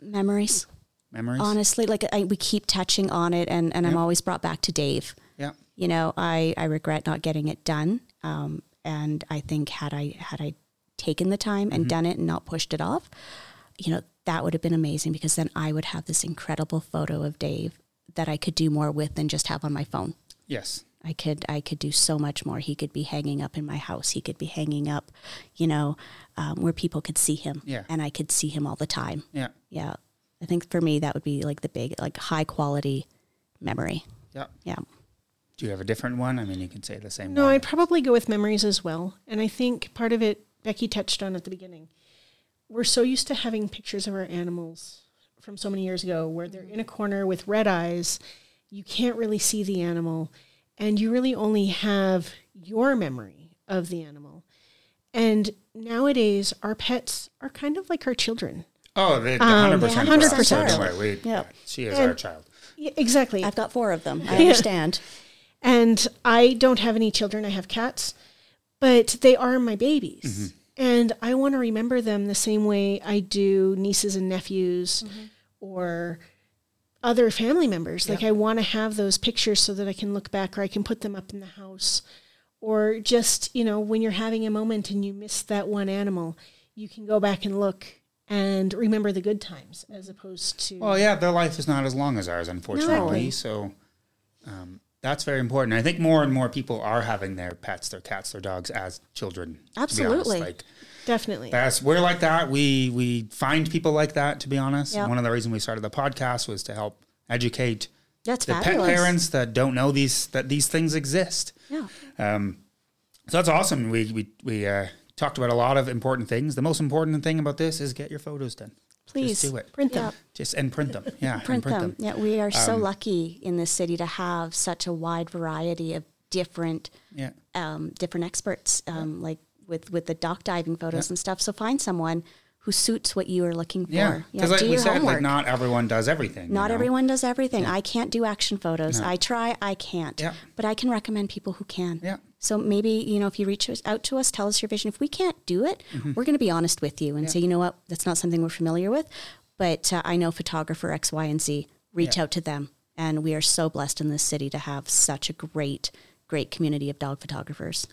Memories. Memories. Honestly, like I, we keep touching on it, and, and I'm always brought back to Dave. Yeah. you know, I, I regret not getting it done. Um, and I think had I had I taken the time and done it and not pushed it off, you know, that would have been amazing because then I would have this incredible photo of Dave that I could do more with than just have on my phone. Yes. I could I could do so much more. He could be hanging up in my house. He could be hanging up, you know, um, where people could see him. Yeah. And I could see him all the time. Yeah. Yeah. I think for me that would be like the big like high quality memory. Yeah. Yeah. Do you have a different one? I mean, you can say the same No, one. I'd probably go with memories as well. And I think part of it, Becky touched on at the beginning. We're so used to having pictures of our animals from so many years ago where they're in a corner with red eyes. You can't really see the animal, and you really only have your memory of the animal. And nowadays, our pets are kind of like our children. Oh, they, Um, 100%. yeah, 100%. don't worry, we- Yeah. She is And- our child. Yeah, exactly. I've got four of them. I understand. And I don't have any children, I have cats, but they are my babies. And I want to remember them the same way I do nieces and nephews or other family members. Like I want to have those pictures so that I can look back or I can put them up in the house. Or just, you know, when you're having a moment and you miss that one animal, you can go back and look and remember the good times as opposed to Well, yeah, their life is not as long as ours, unfortunately. No. So um, that's very important. I think more and more people are having their pets, their cats, their dogs as children. to be honest. Absolutely. Like definitely. that's we're like that. We we find people like that. To be honest, Yep. one of the reasons we started the podcast was to help educate That's the fabulous. pet parents that don't know these that these things exist. Yeah. Um, so that's awesome. We we we uh, talked about a lot of important things. The most important thing about this is get your photos done. Please Just do it. Print them. Yeah. Just and print them. Yeah, and Print, them. Yeah, we are Um, so lucky in this city to have such a wide variety of different Yeah. um, different experts, um, like with with the dock diving photos and stuff. So find someone who suits what you are looking for. Yeah, because like do we your said, homework. like not everyone does everything. you Not know? everyone does everything. I can't do action photos. I try, I can't. Yeah. But I can recommend people who can. Yeah. So maybe, you know, if you reach out to us, tell us your vision. If we can't do it, Mm-hmm. we're going to be honest with you and say, you know what, that's not something we're familiar with. But uh, I know photographer X, Y, and Z. Reach out to them. And we are so blessed in this city to have such a great, great community of dog photographers.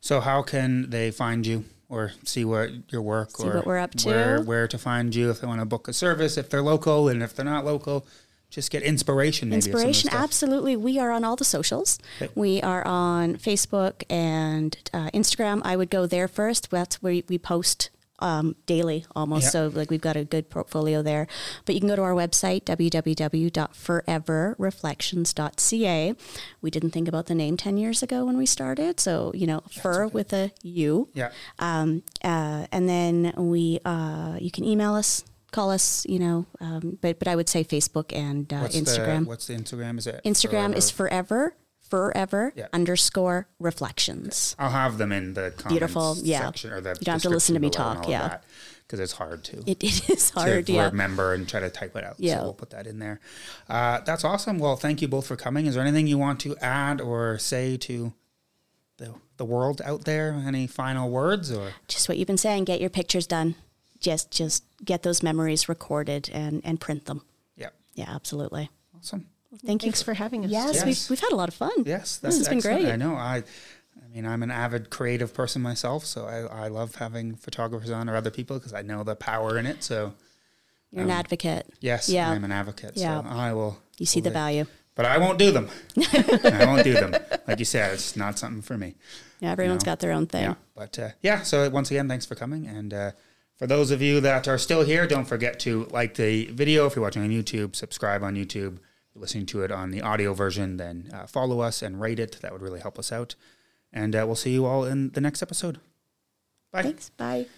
So how can they find you or see what your work See or what we're up Where to. where to find you if they want to book a service if they're local and if they're not local, just get inspiration. Maybe of some of the Inspiration, absolutely. We are on all the socials. Okay. We are on Facebook and uh, Instagram. I would go there first. That's where we post um, daily almost. Yeah. So like we've got a good portfolio there. But you can go to our website www.fureverreflections.ca. We didn't think about the name ten years ago when we started. So you know, fur with a U. Yeah. Um, uh, and then we, uh, you can email us, call us, you know, um, but but I would say Facebook and uh, What's Instagram. The, what's the Instagram? Is it Instagram is forever? forever, forever Yeah. underscore reflections. I'll have them in the comments Beautiful, yeah. section or the You don't have to listen to me talk, yeah. because it's hard to. It, it is hard, to yeah. remember and try to type it out. Yeah. So we'll put that in there. Uh, that's awesome. Well, thank you both for coming. Is there anything you want to add or say to the the world out there? Any final words or Just what you've been saying. Get your pictures done. Just just get those memories recorded and and print them. yeah, Yeah, absolutely. awesome. Thank Thanks you. for having us. Yes, Yes. We've, we've had a lot of fun. Yes, This that's has been great. I know. I, I mean, I'm an avid creative person myself, so I, I love having photographers on or other people because I know the power in it. So You're an advocate. yes, Yeah. I'm an advocate. Yeah. So I will. You see the will- value. but I won't do them. I won't do them. Like you said, it's not something for me. Yeah, everyone's know. got their own thing. Yeah. But uh, yeah, so once again, thanks for coming. And uh, for those of you that are still here, don't forget to like the video if you're watching on YouTube, subscribe on YouTube. If you're listening to it on the audio version, then uh, follow us and rate it. That would really help us out. And uh, we'll see you all in the next episode. Bye. Thanks. Bye.